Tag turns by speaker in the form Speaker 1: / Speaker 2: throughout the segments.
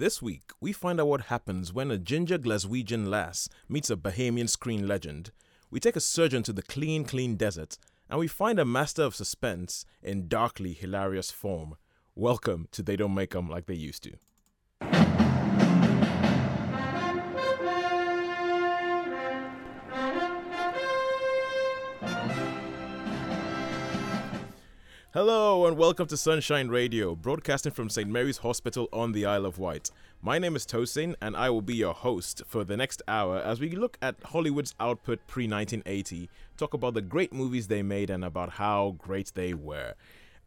Speaker 1: This week, we find out what happens when a ginger Glaswegian lass meets a Bahamian screen legend. We take a surgeon to the clean, clean desert, and we find a master of suspense in darkly hilarious form. Welcome to They Don't Make 'em Like They Used to. Hello and welcome to Sunshine Radio, broadcasting from St. Mary's Hospital on the Isle of Wight. My name is Tosin and I will be your host for the next hour as we look at Hollywood's output pre 1980, talk about the great movies they made and about how great they were.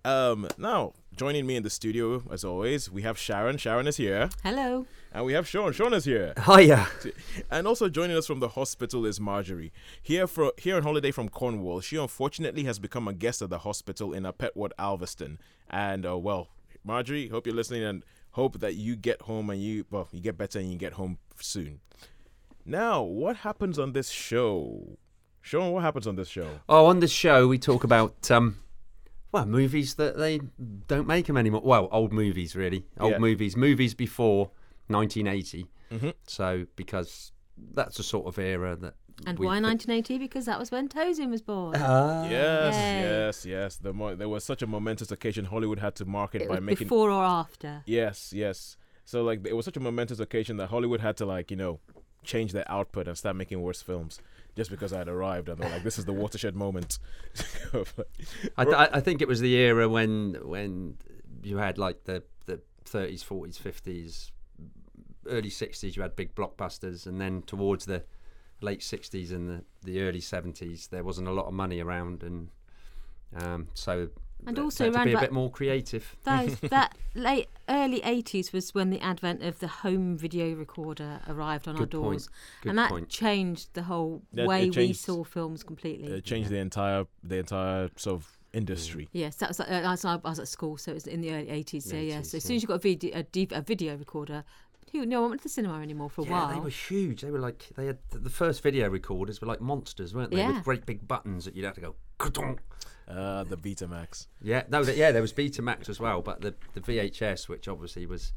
Speaker 1: Um, now, joining me in the studio, as always, we have Sharon. Sharon is here.
Speaker 2: Hello.
Speaker 1: And we have Sean. Sean is here.
Speaker 3: Hiya.
Speaker 1: And also joining us from the hospital is Marjorie. Here for here on holiday from Cornwall, she unfortunately has become a guest at the hospital in a pet ward Alveston. And uh, well, Marjorie, hope you're listening and hope that you get home and you well, you get better and you get home soon. Now, what happens on this show? Sean, what happens on this show?
Speaker 3: Oh, on this show we talk about um, well, movies that they don't make them anymore. Well, old movies really, old
Speaker 1: Yeah.
Speaker 3: movies, movies before 1980.
Speaker 1: Mhm.
Speaker 3: So because that's the sort of era that.
Speaker 2: And why
Speaker 3: thi-
Speaker 2: 1980? Because that was when Tosin was born.
Speaker 3: Ah.
Speaker 1: Yes,
Speaker 2: Yay.
Speaker 1: yes, yes. The mo- there was such a momentous occasion Hollywood had to mark it,
Speaker 2: it
Speaker 1: by
Speaker 2: was
Speaker 1: making
Speaker 2: before or after.
Speaker 1: Yes, yes. So like it was such a momentous occasion that Hollywood had to like, you know, change their output and start making worse films just because I had arrived and they're like this is the watershed moment.
Speaker 3: I, th- I think it was the era when when you had like the the 30s, 40s, 50s, early 60s. You had big blockbusters, and then towards the late 60s and the, the early 70s, there wasn't a lot of money around, and um, so
Speaker 2: And also
Speaker 3: to
Speaker 2: around
Speaker 3: be a bit more creative.
Speaker 2: those that late early 80s was when the advent of the home video recorder arrived on our
Speaker 3: Good point.
Speaker 2: doors,
Speaker 3: Good
Speaker 2: and that
Speaker 3: point.
Speaker 2: changed the whole
Speaker 1: Yeah, it
Speaker 2: way we saw films completely.
Speaker 1: it changed the entire the entire sort of industry.
Speaker 2: Yes, that was. Uh, I was I was at school, so it was in the early eighties. So
Speaker 3: The
Speaker 2: yeah, so as soon as you got a video, a, D- a video recorder, who no one went to the cinema anymore for a
Speaker 3: Yeah,
Speaker 2: while.
Speaker 3: they were huge. They were like they had the first video recorders were like monsters, weren't they?
Speaker 2: Yeah.
Speaker 3: With great big buttons that you'd have to go. "Ka-dong."
Speaker 1: Uh the Betamax.
Speaker 3: Yeah, no, th- yeah, there was Betamax as well, but the the VHS, which obviously was,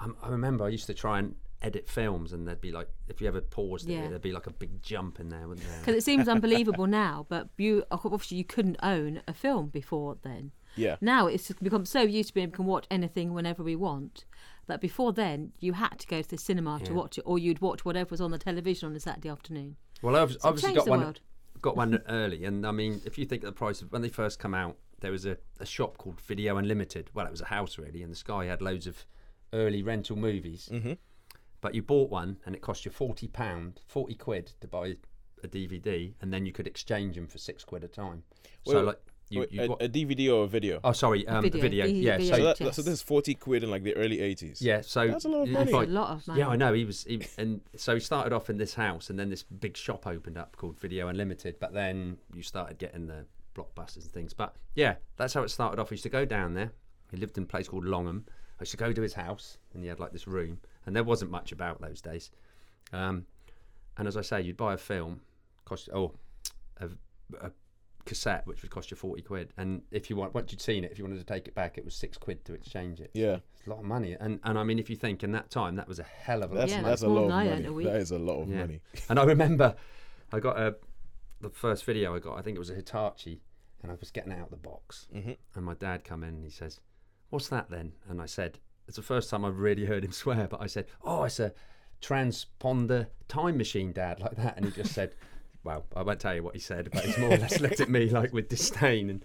Speaker 3: um, I remember I used to try and edit films, and there'd be like, if you ever paused
Speaker 2: Yeah.
Speaker 3: it, there'd be like a big jump in there, wouldn't there?
Speaker 2: Because it seems unbelievable now, but you obviously you couldn't own a film before then.
Speaker 1: Yeah.
Speaker 2: Now it's become so used to being we can watch anything whenever we want. But before then, you had to go to the cinema to watch it, or you'd watch whatever was on the television on a Saturday afternoon.
Speaker 3: Well, I've
Speaker 2: So
Speaker 3: obviously got one,
Speaker 2: world.
Speaker 3: got one early, and I mean, if you think of the price of when they first come out, there was a, a shop called Video Unlimited. Well, it was a house really, and the Sky had loads of early rental movies.
Speaker 1: Mhm.
Speaker 3: But you bought one, and it cost you forty pound, forty quid to buy a DVD, and then you could exchange them for six quid a time.
Speaker 1: Wait,
Speaker 3: so like you,
Speaker 1: Wait,
Speaker 3: you
Speaker 1: a,
Speaker 3: wa-
Speaker 1: a DVD or a video?
Speaker 3: oh sorry, um,
Speaker 2: video,
Speaker 3: video,
Speaker 2: the
Speaker 3: yeah.
Speaker 2: video.
Speaker 1: so,
Speaker 3: So
Speaker 1: that,
Speaker 2: VHS.
Speaker 1: so this is 40 quid in like the early 80s.
Speaker 3: yeah, so
Speaker 1: That's a lot of money.
Speaker 3: if
Speaker 2: That's
Speaker 3: I-
Speaker 2: a lot of money.
Speaker 3: Yeah, I know. He was, he, and so he started off in this house, and then this big shop opened up called Video Unlimited. But then you started getting the blockbusters and things. But yeah, that's how it started off. I used to go down there. He lived in a place called Longham. I used to go to his house, and he had like this room, and there wasn't much about those days. Um, and as I say, you'd buy a film, cost oh, a, a cassette which would cost you forty quid, and if you want, once you'd seen it, if you wanted to take it back, it was six quid to exchange it.
Speaker 1: Yeah.
Speaker 3: It's a lot of money, and and I mean, if you think in that time, that was a hell of a lot.
Speaker 1: That's
Speaker 2: Yeah,
Speaker 3: of
Speaker 1: that's
Speaker 2: that's
Speaker 1: a lot of money.
Speaker 2: earned a week.
Speaker 1: That is a lot of
Speaker 3: Yeah.
Speaker 1: money.
Speaker 3: And I remember I got a the first video I got. I think it was a Hitachi, and I was getting it out of the box,
Speaker 1: Mhm.
Speaker 3: and my dad come in and he says, "What's that then?" And I said, "It's the first time I've really heard him swear." But I said, "Oh, it's a transponder time machine, Dad," like that, and he just said. Well, I won't tell you what he said, but he's more or less looked at me like with disdain, and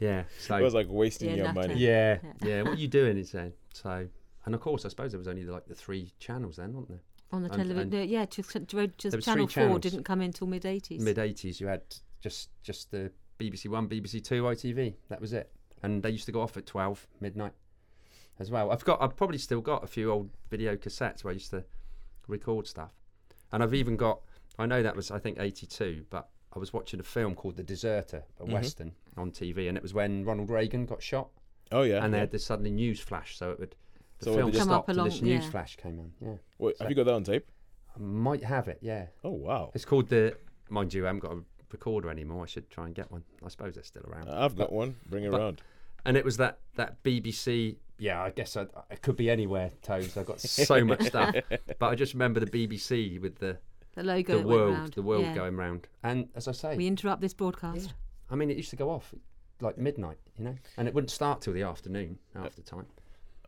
Speaker 3: yeah, so
Speaker 1: It was like wasting
Speaker 2: Yeah,
Speaker 1: your
Speaker 2: nutter.
Speaker 1: money.
Speaker 3: yeah,
Speaker 2: Yeah.
Speaker 3: yeah. What are you doing? He said. So, and of course, I suppose there was only like the three channels then, wasn't there?
Speaker 2: on the
Speaker 3: and-
Speaker 2: television.
Speaker 3: and-
Speaker 2: Yeah, just, just, Channel Four
Speaker 3: channels.
Speaker 2: didn't come in until mid eighties.
Speaker 3: mid eighties, you had just just the BBC One, BBC Two, ITV. That was it, and they used to go off at twelve midnight as well. I've got, I've probably still got a few old video cassettes where I used to record stuff, and I've even got. I know that was I think eighty two, but I was watching a film called The Deserter, a
Speaker 1: Mhm.
Speaker 3: western on TV, and it was when Ronald Reagan got shot,
Speaker 1: Oh yeah.
Speaker 3: and they had this suddenly news flash, so it would. The
Speaker 1: So
Speaker 3: film
Speaker 1: would just-
Speaker 2: up
Speaker 3: stopped and
Speaker 2: along-
Speaker 3: this news
Speaker 2: yeah.
Speaker 3: flash came on. Yeah,
Speaker 1: Wait, have you got that on tape?
Speaker 3: I might have it. Yeah,
Speaker 1: Oh wow.
Speaker 3: it's called the. Mind you, I haven't got a recorder anymore. I should try and get one. I suppose they're still around.
Speaker 1: I've got one. Bring it
Speaker 3: but-
Speaker 1: around.
Speaker 3: and it was that that BBC yeah, I guess I, it could be anywhere. Toes, I've got so much stuff, but I just remember the BBC with the
Speaker 2: The logo
Speaker 3: the
Speaker 2: that went
Speaker 3: world,
Speaker 2: round.
Speaker 3: the world
Speaker 2: Yeah.
Speaker 3: going round, and as I say,
Speaker 2: We interrupt this broadcast.
Speaker 3: Yeah. I mean, it used to go off like midnight, you know, and it wouldn't start till the afternoon after time.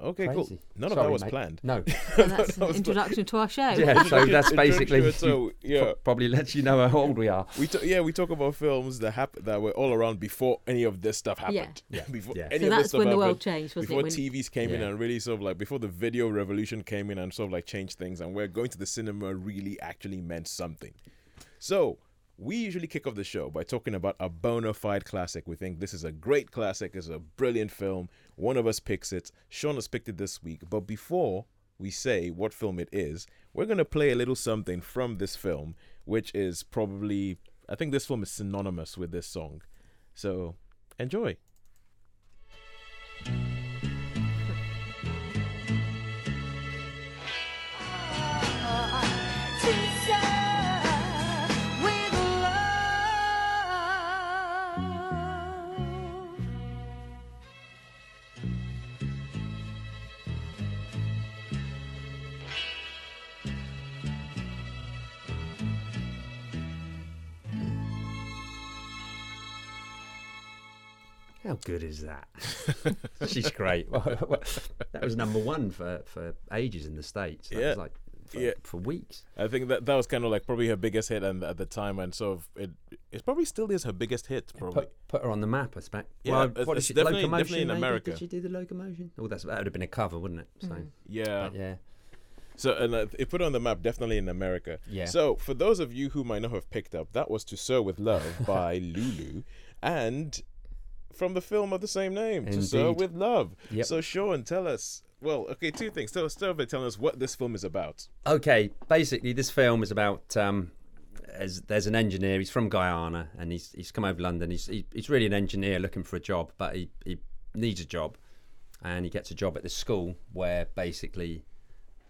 Speaker 1: Okay, cool.
Speaker 3: Crazy.
Speaker 1: None of that was
Speaker 3: mate.
Speaker 1: planned.
Speaker 3: No.
Speaker 2: And that's an introduction to our show.
Speaker 3: yeah, so that's basically
Speaker 1: so yeah.
Speaker 3: probably lets you know how old we are.
Speaker 1: We t- yeah we talk about films that hap- that were all around before any of this stuff happened.
Speaker 3: Yeah.
Speaker 1: before
Speaker 3: Yeah.
Speaker 1: any
Speaker 2: So
Speaker 1: of this
Speaker 2: that's
Speaker 1: stuff
Speaker 2: when the world
Speaker 1: happened,
Speaker 2: changed, wasn't
Speaker 1: before
Speaker 2: it? When,
Speaker 1: TVs came in and really sort of like before the video revolution came in and sort of like changed things, and where going to the cinema really actually meant something. So we usually kick off the show by talking about a bona fide classic. We think this is a great classic, it's a brilliant film. One of us picks it. Sean has picked it this week. But before we say what film it is, we're going to play a little something from this film, which is probably, I think this film is synonymous with this song. So enjoy.
Speaker 3: How good is that? She's great. that was number one for, for ages in the states. That
Speaker 1: Yeah.
Speaker 3: was like for,
Speaker 1: Yeah.
Speaker 3: for weeks.
Speaker 1: I think that that was kind of like probably her biggest hit and at the time, and sort of it, it probably still is her biggest hit. Probably.
Speaker 3: Put, put her on the map, I expect.
Speaker 1: Yeah,
Speaker 3: well,
Speaker 1: it's-
Speaker 3: what
Speaker 1: it's
Speaker 3: she,
Speaker 1: definitely-
Speaker 3: locomotion,
Speaker 1: definitely in
Speaker 3: maybe?
Speaker 1: America.
Speaker 3: Did she do the locomotion? Oh, that's that would have been a cover, wouldn't it? So,
Speaker 1: yeah.
Speaker 3: but yeah,
Speaker 1: So and uh, it put on the map definitely in America.
Speaker 3: Yeah.
Speaker 1: So for those of you who might not have picked up, that was "To Sir with Love" by Lulu, and from the film of the same name, "To Sir with Love."
Speaker 3: Yep.
Speaker 1: So Sean, tell us. Well, okay, two things. Tell start by telling us what this film is about.
Speaker 3: Okay, basically, this film is about um, as there's an engineer. He's from Guyana, and he's he's come over to London. He's he, he's really an engineer looking for a job, but he he needs a job, and he gets a job at this school where basically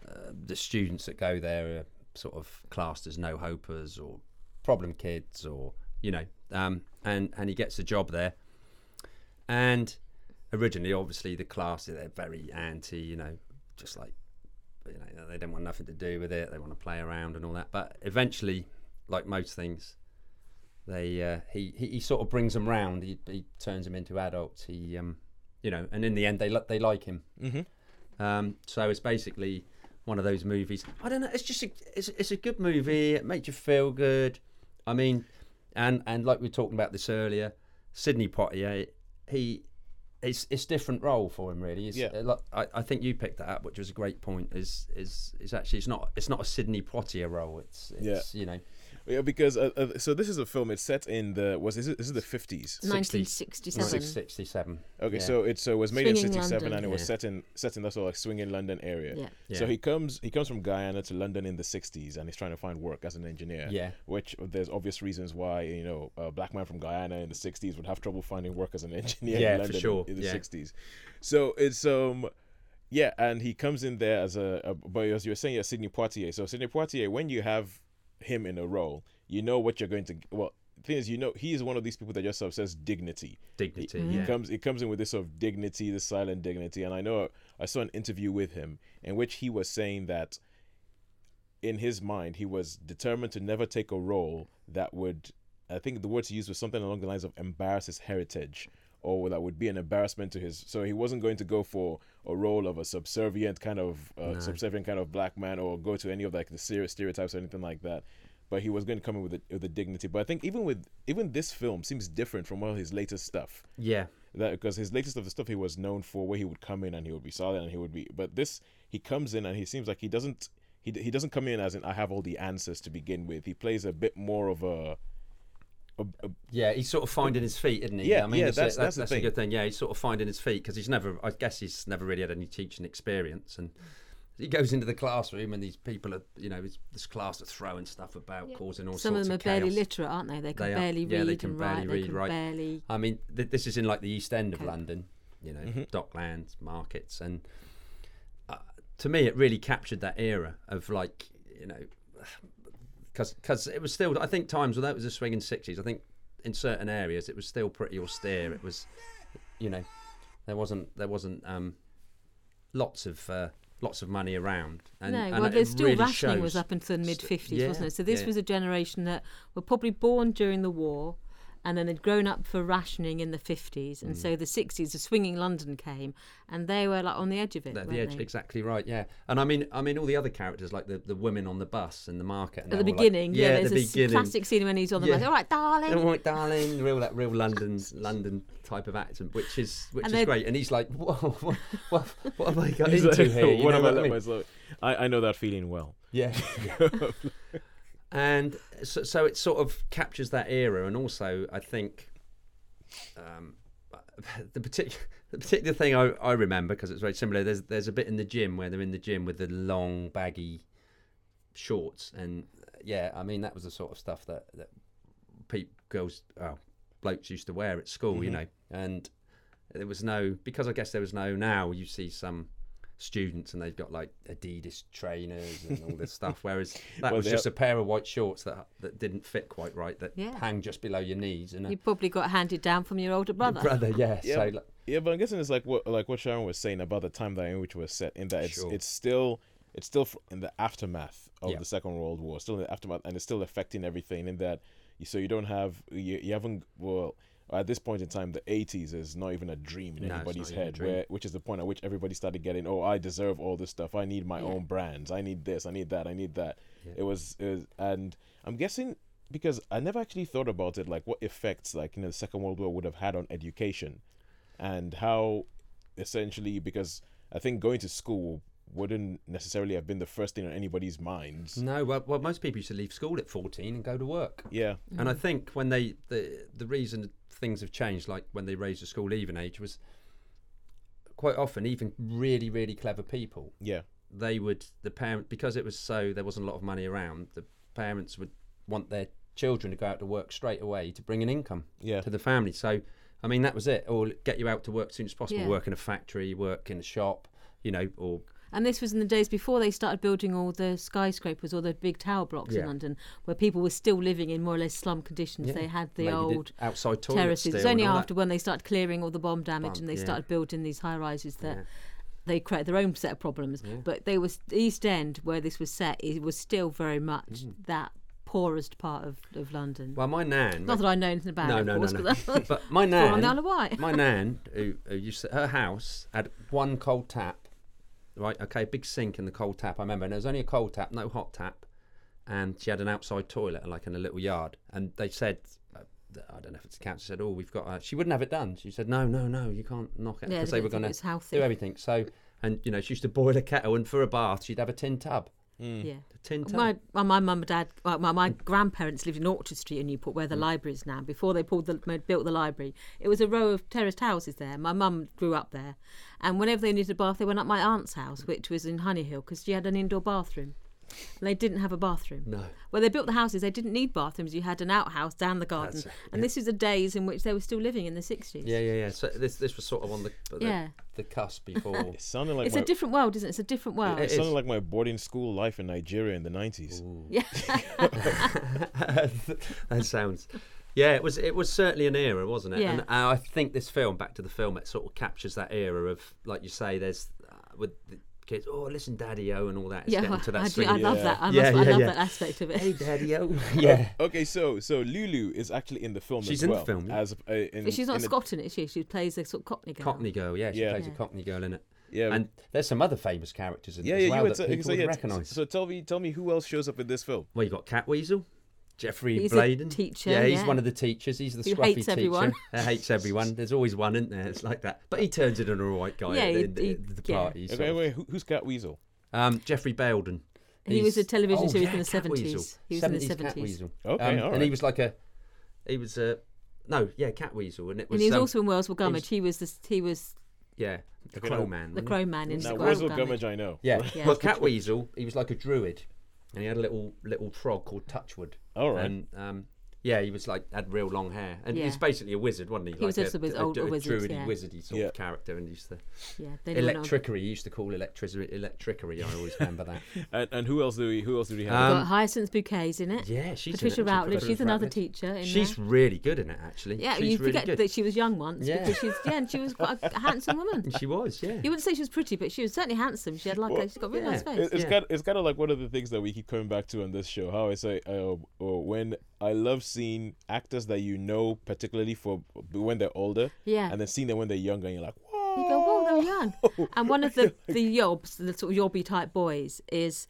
Speaker 3: uh, the students that go there are sort of classed as no hopers or problem kids, or you know, um, and and he gets a job there, and originally, obviously, the class they're very anti, you know, just like you know, they don't want nothing to do with it. They want to play around and all that. But eventually, like most things, they uh, he, he he sort of brings them round. He he turns them into adults. He um you know, and in the end, they they like him.
Speaker 1: Mm-hmm.
Speaker 3: Um, so it's basically one of those movies. I don't know. It's just a, it's it's a good movie. It makes you feel good. I mean, and and like we were talking about this earlier, Sidney Poitier, he. It's, it's different role for him really. It's,
Speaker 1: Yeah.
Speaker 3: uh, like, I, I think you picked that up, which was a great point. Is is is actually it's not it's not a Sidney Poitier role. It's it's you know
Speaker 1: Yeah, because uh, uh, so this is a film. It's set in the was is it this is the fifties.
Speaker 2: 1967.
Speaker 3: 1967.
Speaker 1: Okay,
Speaker 3: Yeah.
Speaker 1: so it so it was made in
Speaker 2: Swinging
Speaker 1: '67
Speaker 2: London.
Speaker 1: and it was
Speaker 3: Yeah.
Speaker 1: set in set in that sort of like swinging London area.
Speaker 2: Yeah.
Speaker 1: So he comes he comes from Guyana to London in the '60s and he's trying to find work as an engineer.
Speaker 3: Yeah.
Speaker 1: Which there's obvious reasons why you know a black man from Guyana in the '60s would have trouble finding work as an engineer
Speaker 3: Yeah,
Speaker 1: in
Speaker 3: for sure.
Speaker 1: in the
Speaker 3: Yeah.
Speaker 1: '60s. So it's um. Yeah, and he comes in there as a, a but as you were saying, yeah, Sidney Poitier. So Sidney Poitier, when you have him in a role, you know what you're going to. Well, the thing is, you know, he is one of these people that just sort of says dignity.
Speaker 3: Dignity.
Speaker 1: He
Speaker 3: Yeah.
Speaker 1: comes. It comes in with this sort of dignity, this silent dignity. And I know I saw an interview with him in which he was saying that in his mind he was determined to never take a role that would. I think the words he used was something along the lines of embarrass his heritage. Or that would be an embarrassment to his. So he wasn't going to go for a role of a subservient kind of uh,
Speaker 3: No.
Speaker 1: subservient kind of black man, or go to any of like the serious stereotypes or anything like that. But he was going to come in with a, with a dignity. But I think even with even this film seems different from all his latest stuff
Speaker 3: Yeah.
Speaker 1: that because his latest of the stuff he was known for where he would come in and he would be solid and he would be but this he comes in and he seems like he doesn't he, he doesn't come in as in I have all the answers to begin with he plays a bit more of a
Speaker 3: Yeah, he's sort of finding his feet, isn't he?
Speaker 1: Yeah,
Speaker 3: I mean,
Speaker 1: yeah,
Speaker 3: it's
Speaker 1: that's-
Speaker 3: a,
Speaker 1: that's the
Speaker 3: a good thing. Yeah, he's sort of finding his feet because he's never, I guess, he's never really had any teaching experience, and he goes into the classroom and these people are, you know, this class are throwing stuff about, causing all
Speaker 2: sorts of
Speaker 3: things.
Speaker 2: Some of them are
Speaker 3: of
Speaker 2: barely literate, aren't they? They can
Speaker 3: They are.
Speaker 2: barely
Speaker 3: Yeah,
Speaker 2: read
Speaker 3: they can
Speaker 2: and
Speaker 3: barely
Speaker 2: write.
Speaker 3: read,
Speaker 2: they can
Speaker 3: right.
Speaker 2: barely.
Speaker 3: I mean, th- this is in like the East End of
Speaker 2: Cope.
Speaker 3: London, you know,
Speaker 1: Mm-hmm.
Speaker 3: Docklands, markets, and uh, to me, it really captured that era of like, you know, because it was still, I think times, although it was a swinging sixties, I think in certain areas it was still pretty austere. It was, you know, there wasn't there wasn't um, lots of uh, lots of money around. And,
Speaker 2: no,
Speaker 3: and
Speaker 2: well, there's still
Speaker 3: really
Speaker 2: rationing
Speaker 3: shows.
Speaker 2: was up until the mid 50s
Speaker 3: yeah,
Speaker 2: wasn't it? So this
Speaker 3: yeah.
Speaker 2: was a generation that were probably born during the war and then had grown up for rationing in the 50s.
Speaker 3: Mm.
Speaker 2: And so the 60s, the swinging London came and they were like on the edge of it.
Speaker 3: The edge,
Speaker 2: they?
Speaker 3: exactly right. Yeah, and I mean, I mean, all the other characters like the, the women on the bus and the market. And
Speaker 2: At the beginning,
Speaker 3: like,
Speaker 2: yeah,
Speaker 3: yeah,
Speaker 2: there's
Speaker 3: the
Speaker 2: this
Speaker 3: beginning.
Speaker 2: classic scene when he's on the
Speaker 3: Yeah.
Speaker 2: bus. All right, darling.
Speaker 3: All right, darling, real that real London London type of accent, which is which
Speaker 2: And
Speaker 3: is great. And he's like, whoa, what, what, what have I got
Speaker 1: He's
Speaker 3: into
Speaker 1: like,
Speaker 3: here? You
Speaker 1: what
Speaker 3: know
Speaker 1: am I
Speaker 3: what I
Speaker 1: let
Speaker 3: mean?
Speaker 1: myself? I, I know that feeling well.
Speaker 3: Yeah. and so, so it sort of captures that era, and also I think um, the particular the particular thing I, I remember because it's very similar. There's there's a bit in the gym where they're in the gym with the long baggy shorts, and uh, yeah, I mean that was the sort of stuff that that girls, oh, blokes used to wear at school, you
Speaker 1: Mhm.
Speaker 3: know, and there was no because I guess there was no now you see some students and they've got like Adidas trainers and all this stuff, whereas that
Speaker 1: Well,
Speaker 3: was just
Speaker 1: have-
Speaker 3: a pair of white shorts that that didn't fit quite right, that
Speaker 2: Yeah.
Speaker 3: hang just below your knees, and
Speaker 2: You probably got handed down from your older brother.
Speaker 3: brother, yeah.
Speaker 1: Yeah.
Speaker 3: So like,
Speaker 1: Yeah, but I'm guessing it's like what like what Sharon was saying about the time that in which was set. In that it's
Speaker 3: Sure.
Speaker 1: it's still it's still in the aftermath of
Speaker 3: Yeah.
Speaker 1: the Second World War, still in the aftermath, and it's still affecting everything. In that, you, so you don't have you, you haven't well at this point in time, the 80s is not even a dream in
Speaker 3: No,
Speaker 1: anybody's
Speaker 3: not even a
Speaker 1: head. Where which is the point at which everybody started getting, oh, I deserve all this stuff. I need my
Speaker 2: Yeah.
Speaker 1: own brands. I need this. I need that. I need that.
Speaker 3: Yeah.
Speaker 1: It was it was, and I'm guessing because I never actually thought about it, like what effects like you know the Second World War would have had on education, and how essentially because I think going to school wouldn't necessarily have been the first thing on anybody's minds.
Speaker 3: no, well, well, most people used to leave school at 14 and go to work.
Speaker 1: Yeah,
Speaker 3: And I think when they the the reason things have changed, like when they raised the school leaving age, was quite often even really really clever people.
Speaker 1: yeah,
Speaker 3: They would the parent because it was so there wasn't a lot of money around. The parents would want their children to go out to work straight away to bring an income
Speaker 1: yeah.
Speaker 3: to the family. So I mean that was it. Or get you out to work as soon as possible.
Speaker 2: Yeah.
Speaker 3: Work in a factory, work in a shop, you know, or
Speaker 2: And this was in the days before they started building all the skyscrapers or the big tower blocks in London, where people were still living in more or less slum conditions.
Speaker 3: Yeah.
Speaker 2: They had the
Speaker 3: maybe
Speaker 2: old
Speaker 3: outside
Speaker 2: terraces. It's only
Speaker 3: all that.
Speaker 2: after when they started clearing all the bomb damage and they
Speaker 3: yeah.
Speaker 2: started building these high rises that
Speaker 3: Yeah.
Speaker 2: they created their own set of problems.
Speaker 3: Yeah.
Speaker 2: But they was East End where this was set. It was still very much
Speaker 3: Mm.
Speaker 2: that poorest part of, of London.
Speaker 3: Well, my nan.
Speaker 2: Not that I know anything about
Speaker 3: no,
Speaker 2: it, of
Speaker 3: no,
Speaker 2: course,
Speaker 3: no, no. but my
Speaker 2: Fall on the
Speaker 3: nan,
Speaker 2: Isle of Wight.
Speaker 3: my nan, who, who used to, her house had one cold tap, right? Okay, big sink in the cold tap. I remember, and there was only a cold tap, no hot tap, and she had an outside toilet, like in a little yard. And they said, uh, I don't know if it's the council said, "Oh, we've got." Uh, she wouldn't have it done. She said, "No, no, no, you can't knock it,"
Speaker 2: Yeah,
Speaker 3: because
Speaker 2: they
Speaker 3: they were going to do everything. So, and you know, she used to boil a kettle, and for a bath, she'd have a tin tub.
Speaker 1: Mm.
Speaker 2: Yeah.
Speaker 3: A tin tub.
Speaker 2: My my my mum and dad, well, my my grandparents lived in Orchard Street in Newport,
Speaker 3: Mm.
Speaker 2: where the library is now. Before they pulled the built the library, it was a row of terraced houses there. My mum grew up there, and whenever they needed a bath, they went up my aunt's house, which was in Honeyhill, because she had an indoor bathroom. And they didn't have a bathroom.
Speaker 3: no.
Speaker 2: When they built the houses, they didn't need bathrooms. You had an outhouse down the garden,
Speaker 3: That's it,
Speaker 2: and this is the days in which they were still living in the sixties.
Speaker 3: Yeah, yeah, yeah. So this this was sort of on the the,
Speaker 2: Yeah.
Speaker 3: the cusp before.
Speaker 1: It sounded like
Speaker 2: it's
Speaker 1: my,
Speaker 2: a different world, isn't it? It's a different world.
Speaker 1: it
Speaker 3: It
Speaker 1: sounded like my boarding school life in Nigeria in the 90s.
Speaker 2: Yeah.
Speaker 3: that sounds. Yeah, it was. It was certainly an era, wasn't it?
Speaker 2: Yeah.
Speaker 3: And uh, I think this film, back to the film, it sort of captures that era of, like you say, there's uh, with the kids. Oh, listen, Daddy O, and all that.
Speaker 2: Yeah,
Speaker 3: getting to that
Speaker 2: I, do, I
Speaker 3: of-
Speaker 2: love
Speaker 1: Yeah.
Speaker 2: that. I,
Speaker 3: Yeah,
Speaker 2: must, I love
Speaker 3: yeah.
Speaker 2: that aspect of it.
Speaker 3: Hey, Daddy O. yeah.
Speaker 1: Okay, so so Lulu is actually in the film
Speaker 3: She's
Speaker 1: as
Speaker 3: in the film.
Speaker 1: As uh, in,
Speaker 2: she's not
Speaker 1: in the-
Speaker 2: Scot in it, is she? She plays a sort of Cockney girl.
Speaker 3: Cockney girl. Yeah, she
Speaker 1: Yeah.
Speaker 3: plays
Speaker 2: Yeah.
Speaker 3: a Cockney girl in it.
Speaker 1: yeah,
Speaker 3: And there's some other famous characters in
Speaker 1: yeah,
Speaker 3: as
Speaker 1: yeah.
Speaker 3: well
Speaker 1: you
Speaker 3: that
Speaker 1: would say,
Speaker 3: people
Speaker 1: so,
Speaker 3: would recognise.
Speaker 1: So tell me, tell me who else shows up in this film?
Speaker 3: Well, you got Catweazle, Jeffrey
Speaker 2: He's a
Speaker 3: Bayldon.
Speaker 2: teacher,
Speaker 3: Yeah, he's
Speaker 2: yeah.
Speaker 3: one of the teachers. He's the
Speaker 2: Who
Speaker 3: scruffy
Speaker 2: hates
Speaker 3: teacher.
Speaker 2: everyone.
Speaker 3: Hates everyone. There's always one, isn't there? It's like that. But he turns into an all right guy
Speaker 2: Yeah,
Speaker 3: at the,
Speaker 2: he-
Speaker 3: end
Speaker 2: he-
Speaker 3: of the
Speaker 2: yeah.
Speaker 3: party. sort
Speaker 1: Okay,
Speaker 3: of.
Speaker 1: wait, who, who's Catweazle?
Speaker 3: Um, Geoffrey Bayldon.
Speaker 2: He was a television
Speaker 3: oh,
Speaker 2: series
Speaker 3: yeah,
Speaker 2: in the 70s. He was in the
Speaker 3: 70s
Speaker 2: 70s.
Speaker 3: Catweazle.
Speaker 1: Okay,
Speaker 3: Um,
Speaker 1: all
Speaker 3: and he was like a, he was a, no, yeah, Catweazle, and it was.
Speaker 2: And he was
Speaker 3: um,
Speaker 2: also in Worzel Will
Speaker 3: he was-
Speaker 2: Gummidge. He was the, he was
Speaker 3: yeah, the
Speaker 1: Okay,
Speaker 3: Crow Man.
Speaker 2: the
Speaker 3: wasn't?
Speaker 2: Crow Man in
Speaker 1: Now,
Speaker 2: Worzel
Speaker 1: Whistle
Speaker 2: Gummidge.
Speaker 1: Gummidge, I know.
Speaker 3: Yeah.
Speaker 2: Yeah.
Speaker 3: Well, Catweazle, he was like a druid, and he had a little little frog called Touchwood.
Speaker 1: All right.
Speaker 3: And um, Yeah, he was like had real long hair, and
Speaker 2: Yeah.
Speaker 3: he's basically a wizard, wasn't he?
Speaker 2: He
Speaker 3: like
Speaker 2: was just a wiz- old- a wizard,
Speaker 3: druidy,
Speaker 2: yeah.
Speaker 3: wizardy sort
Speaker 1: Yeah.
Speaker 3: of character, and he's the
Speaker 2: Yeah, they don't know.
Speaker 3: electricery. He used to call electricity electricery. I always remember that.
Speaker 1: And, and who else do we who else do we have?
Speaker 3: Um,
Speaker 2: Got Hyacinth Bouquets in it.
Speaker 3: Yeah, she's in
Speaker 2: Patricia
Speaker 3: it,
Speaker 2: Routledge.
Speaker 3: Patricia
Speaker 2: She's another
Speaker 3: Routledge.
Speaker 2: teacher. In
Speaker 3: She's
Speaker 2: there.
Speaker 3: really good in it, actually.
Speaker 2: Yeah,
Speaker 3: she's
Speaker 2: you
Speaker 3: really
Speaker 2: forget
Speaker 3: good.
Speaker 2: that she was young once
Speaker 3: Yeah.
Speaker 2: because she's yeah, and she was quite a, a handsome woman.
Speaker 3: She was, yeah.
Speaker 2: You wouldn't say she was pretty, but she was certainly handsome. She had like
Speaker 1: Well,
Speaker 2: a, she's got a really
Speaker 3: yeah.
Speaker 2: nice face.
Speaker 1: It- it's
Speaker 3: Yeah.
Speaker 1: kind of, it's kind of like one of the things that we keep coming back to on this show. How I say, uh, or when I love seeing actors that you know, particularly for when they're older,
Speaker 2: Yeah.
Speaker 1: and then seeing them when they're younger, and you're like, whoa.
Speaker 2: You go, whoa, they're young. And one of the the yobs, the sort of yobby type boys, is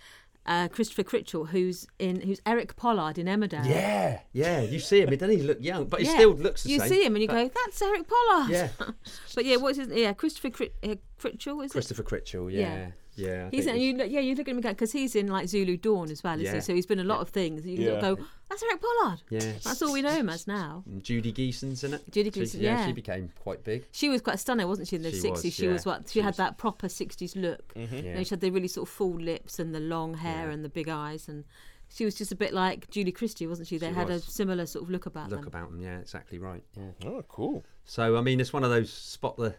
Speaker 2: uh, Christopher Critchell, who's in who's Eric Pollard in Emmerdale.
Speaker 3: Yeah, yeah. You see him, doesn't he look young? But he
Speaker 2: Yeah.
Speaker 3: still looks the
Speaker 2: You
Speaker 3: same.
Speaker 2: see him and you
Speaker 3: but-
Speaker 2: go, that's Eric Pollard.
Speaker 3: Yeah.
Speaker 2: but yeah, what's his? Yeah, Christopher Crit- uh, Critchell is it?
Speaker 3: Christopher Critchell,
Speaker 2: Yeah.
Speaker 3: yeah. Yeah. I
Speaker 2: He's and you look- yeah you look at him because he's in like Zulu Dawn as well, isn't
Speaker 3: Yeah.
Speaker 2: he? So he's been a lot of things. You can
Speaker 1: Yeah.
Speaker 2: go, that's Eric Pollard.
Speaker 3: Yeah.
Speaker 2: That's all we know him as now.
Speaker 3: And Judy Geeson's in it.
Speaker 2: Judy
Speaker 3: She-
Speaker 2: Geeson,
Speaker 3: yeah,
Speaker 2: yeah.
Speaker 3: she became quite big.
Speaker 2: She was quite stunning, wasn't she? In the
Speaker 3: She was,
Speaker 2: sixties, she
Speaker 3: yeah.
Speaker 2: was what? She
Speaker 3: She
Speaker 2: had
Speaker 3: was-
Speaker 2: that proper sixties look.
Speaker 1: Mm-hmm.
Speaker 2: You
Speaker 3: Yeah.
Speaker 2: know, she had the really sort of full lips and the long hair
Speaker 3: Yeah.
Speaker 2: and the big eyes, and she was just a bit like Julie Christie, wasn't she? They
Speaker 3: She
Speaker 2: had
Speaker 3: was.
Speaker 2: a similar sort of look about
Speaker 3: Look
Speaker 2: them.
Speaker 3: Look about them, yeah, exactly right. Yeah.
Speaker 1: Oh, cool.
Speaker 3: So I mean, it's one of those spot the.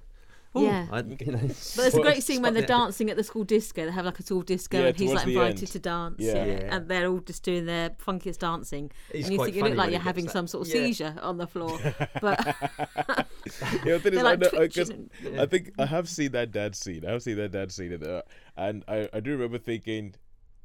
Speaker 3: Ooh,
Speaker 2: Yeah.
Speaker 3: I, you know,
Speaker 2: But it's a great scene when they're
Speaker 3: the-
Speaker 2: dancing at the school disco. They have like a school disco,
Speaker 1: Yeah,
Speaker 2: and he's like invited
Speaker 1: end.
Speaker 2: to dance.
Speaker 1: Yeah.
Speaker 2: Yeah.
Speaker 3: Yeah.
Speaker 2: and they're all just doing their funkiest dancing.
Speaker 3: He's
Speaker 2: and you
Speaker 3: quite
Speaker 2: think you look like you're having
Speaker 3: gets
Speaker 2: some sort of
Speaker 3: yeah.
Speaker 2: seizure on the floor. But
Speaker 1: Yeah, the thing is,
Speaker 2: They're
Speaker 1: I,
Speaker 2: like
Speaker 1: know, I, 'cause
Speaker 2: twitching
Speaker 1: I think I have seen that dad scene. I have seen that dad scene, and, uh, and I, I do remember thinking,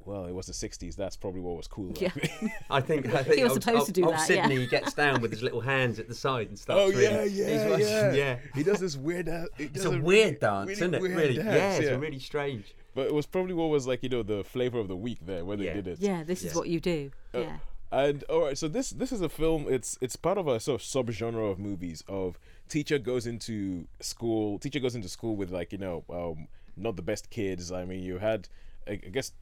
Speaker 1: well, it was the '60s. That's probably what was cool.
Speaker 2: Yeah.
Speaker 3: I think I think
Speaker 2: He was
Speaker 3: old-
Speaker 2: supposed
Speaker 3: old-
Speaker 2: to do
Speaker 3: old
Speaker 2: that, yeah.
Speaker 3: Sidney gets down with his little hands at the side and starts.
Speaker 1: Oh
Speaker 3: really,
Speaker 1: yeah,
Speaker 3: he's
Speaker 1: yeah,
Speaker 3: watching-
Speaker 1: yeah,
Speaker 3: yeah.
Speaker 1: He does this weird. Uh, he
Speaker 3: It's
Speaker 1: does
Speaker 3: a
Speaker 1: really-
Speaker 3: weird dance,
Speaker 1: really
Speaker 3: isn't it?
Speaker 1: weird
Speaker 3: Really,
Speaker 1: dance,
Speaker 3: yeah, it's
Speaker 1: yeah.
Speaker 3: really strange.
Speaker 1: But it was probably what was like you know the flavor of the week there when they did it.
Speaker 2: yeah, this is what you do.
Speaker 1: Uh,
Speaker 2: Yeah.
Speaker 1: And all right, so this this is a film. It's it's part of a sort of subgenre of movies of teacher goes into school. Teacher goes into school with like you know um, not the best kids. I mean, you had I, I guess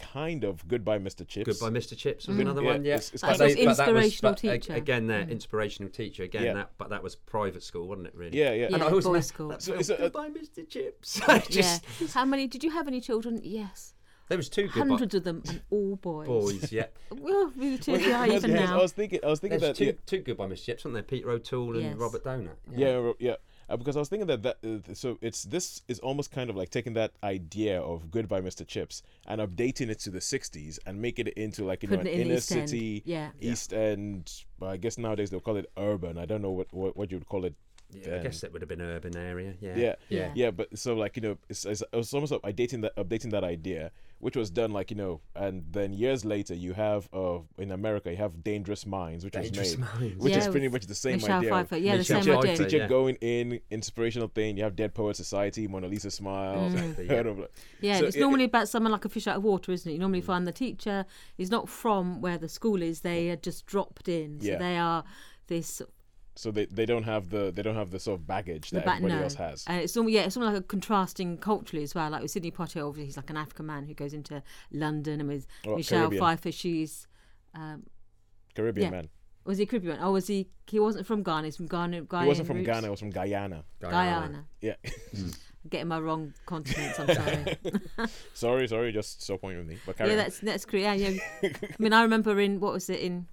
Speaker 1: kind of Goodbye Mr. Chips.
Speaker 3: Goodbye, Mr. Chips was
Speaker 2: Mm.
Speaker 3: another
Speaker 1: Yeah,
Speaker 3: one. Yeah,
Speaker 1: it's- it's
Speaker 2: That's
Speaker 1: kind of-
Speaker 3: but that was-
Speaker 2: inspirational teacher.
Speaker 3: Again, there, inspirational teacher. Again,
Speaker 1: Yeah.
Speaker 3: that but that was private school, wasn't it? Really?
Speaker 1: Yeah, yeah.
Speaker 2: Yeah,
Speaker 3: And I was
Speaker 2: boys'
Speaker 3: remember
Speaker 2: school.
Speaker 3: that
Speaker 1: So
Speaker 3: film,
Speaker 1: it's a-
Speaker 3: Goodbye, Mr. Chips. Just,
Speaker 2: yeah. How many? Did you have any children? Yes.
Speaker 3: There was two goodbye
Speaker 2: Hundreds of them, and all boys.
Speaker 3: boys. Yeah,
Speaker 2: Well, we were too
Speaker 1: Well,
Speaker 2: yeah, even
Speaker 1: because
Speaker 2: now.
Speaker 1: I was thinking, I was thinking
Speaker 3: there's
Speaker 1: that
Speaker 3: two
Speaker 1: yeah,
Speaker 3: two Goodbye, Mr. Chips, weren't there? Peter O'Toole and
Speaker 2: Yes.
Speaker 3: Robert Donat.
Speaker 1: yeah, ro- yeah. Uh, because I was thinking that that uh, so it's this is almost kind of like taking that idea of Goodbye Mr. Chips and updating it to the '60s and making it into like you know an
Speaker 2: in
Speaker 1: inner
Speaker 2: East End.
Speaker 1: city,
Speaker 2: Yeah.
Speaker 1: East End. Well, I guess nowadays they'll call it urban. I don't know what what, what you would call it.
Speaker 3: Yeah, I guess that would have been an urban area. Yeah,
Speaker 1: Yeah.
Speaker 3: yeah.
Speaker 2: Yeah.
Speaker 1: Yeah, but so like you know, it's, it's, it was almost like updating that updating that idea, which was done like you know, and then years later you have uh in America you have Dangerous Minds, which
Speaker 3: Dangerous
Speaker 1: was made,
Speaker 3: Minds.
Speaker 1: which is pretty much the same
Speaker 2: Michelle
Speaker 1: idea.
Speaker 2: Pfeiffer. Yeah, the same
Speaker 3: Pfeiffer,
Speaker 2: idea.
Speaker 1: Teacher
Speaker 3: yeah.
Speaker 1: going in, inspirational thing. You have Dead Poet Society, Mona Lisa Smile.
Speaker 3: Exactly,
Speaker 1: kind
Speaker 3: yeah.
Speaker 2: Yeah,
Speaker 1: So
Speaker 2: it's
Speaker 1: it-
Speaker 2: normally about someone like a fish out of water, isn't it? You normally find the teacher is not from where the school is; they are just dropped in. So
Speaker 1: Yeah.
Speaker 2: they are this
Speaker 1: so they, they don't have the they don't have the sort of baggage
Speaker 2: the
Speaker 1: that
Speaker 2: back
Speaker 1: everybody
Speaker 2: no.
Speaker 1: else has.
Speaker 2: And it's almost, yeah, it's almost like a contrasting culturally as well. Like with Sidney Poitier, obviously he's like an African man who goes into London, and with
Speaker 1: Or
Speaker 2: Michelle
Speaker 1: Caribbean.
Speaker 2: Pfeiffer, she's um,
Speaker 1: Caribbean
Speaker 2: yeah.
Speaker 1: man.
Speaker 2: was he Caribbean? Oh, was he? He wasn't from Ghana. He's from Ghana.
Speaker 1: He wasn't from
Speaker 2: roots.
Speaker 1: Ghana. He was from Guyana.
Speaker 2: Guyana.
Speaker 1: Yeah.
Speaker 2: Getting my wrong continents. I'm sorry.
Speaker 1: sorry, sorry. Just stop pointing with me. But carry
Speaker 2: yeah,
Speaker 1: on.
Speaker 2: that's that's great. Yeah, yeah. I mean, I remember in what was it in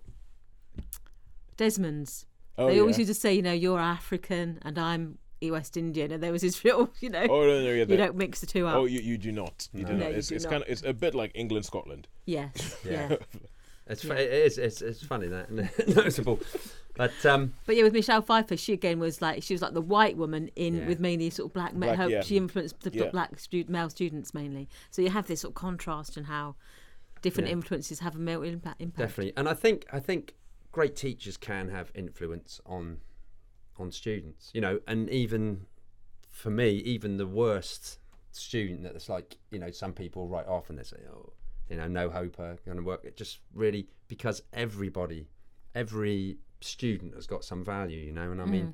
Speaker 2: Desmond's.
Speaker 1: Oh,
Speaker 2: they
Speaker 1: yeah.
Speaker 2: always used to say, you know, you're African and I'm West Indian, and there was this real, you know,
Speaker 1: Oh no, no, yeah.
Speaker 2: you don't mix the two up.
Speaker 1: Oh, you, you do not. You do
Speaker 3: No.
Speaker 1: not.
Speaker 2: No, you
Speaker 1: it's
Speaker 2: do
Speaker 1: it's
Speaker 2: not.
Speaker 1: kind of it's a bit like England Scotland.
Speaker 2: yes,
Speaker 3: Yeah.
Speaker 2: yeah.
Speaker 3: It's
Speaker 2: Yeah.
Speaker 3: it is it's, it's funny that noticeable, but um,
Speaker 2: But yeah, with Michelle Pfeiffer, she again was like she was like the white woman in
Speaker 3: Yeah.
Speaker 2: with mainly sort of black. ma-
Speaker 1: Black,
Speaker 2: her,
Speaker 1: yeah.
Speaker 2: She influenced the
Speaker 1: Yeah.
Speaker 2: black stu- male students mainly. So you have this sort of contrast in how different
Speaker 3: Yeah.
Speaker 2: influences have a male impact. impact.
Speaker 3: definitely. And I think I think great teachers can have influence on on students. You know, and even for me, even the worst student that's like you know some people write off and they say oh you know no hope are going to work. It just really because everybody, every student has got some value. You know, and I mean mm.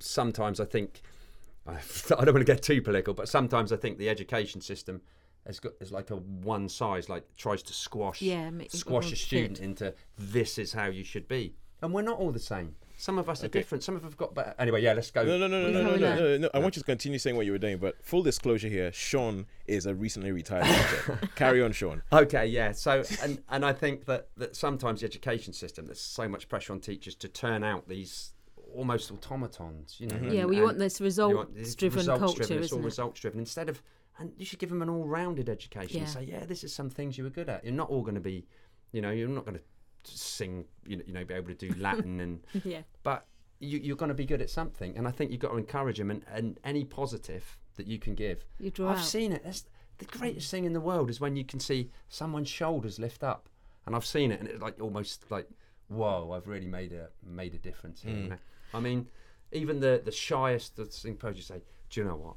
Speaker 3: sometimes I think I don't want to get too political, but sometimes I think the education system has got is like a one size like tries to squash
Speaker 2: Yeah,
Speaker 3: squash a
Speaker 2: fit.
Speaker 3: student into this is how you should be, and we're not all the same. Some of us are different. Some of us have got better. Anyway, yeah, let's go.
Speaker 1: No, no, no, no, no, no, no, no, no. I want you to continue saying what you were doing, but full disclosure here: Sean is a recently retired teacher. Carry on, Sean.
Speaker 3: Okay, yeah. So, and and I think that that sometimes the education system, there's so much pressure on teachers to turn out these almost automatons. You know.
Speaker 1: Mhm.
Speaker 3: and-
Speaker 2: Yeah, well, you want this
Speaker 3: you
Speaker 2: results
Speaker 3: want- it's
Speaker 2: driven culture,
Speaker 3: driven, It's
Speaker 2: isn't
Speaker 3: all
Speaker 2: it?
Speaker 3: results driven. Instead of, and you should give them an all-rounded education.
Speaker 2: Yeah.
Speaker 3: Say, yeah, this is some things you were good at. You're not all going to be, you know, you're not going to sing, you know, you know, be able to do Latin and
Speaker 2: Yeah.
Speaker 3: but you, you're going to be good at something, and I think you've got to encourage them. And, and any positive that you can give,
Speaker 2: You draw
Speaker 3: I've
Speaker 2: out.
Speaker 3: seen it. That's the greatest thing in the world is when you can see someone's shoulders lift up, and I've seen it, and it's like almost like, whoa, I've really made a made a difference. Here,
Speaker 1: Mm.
Speaker 3: I mean, even the the shyest of sing pros, you say, do you know what?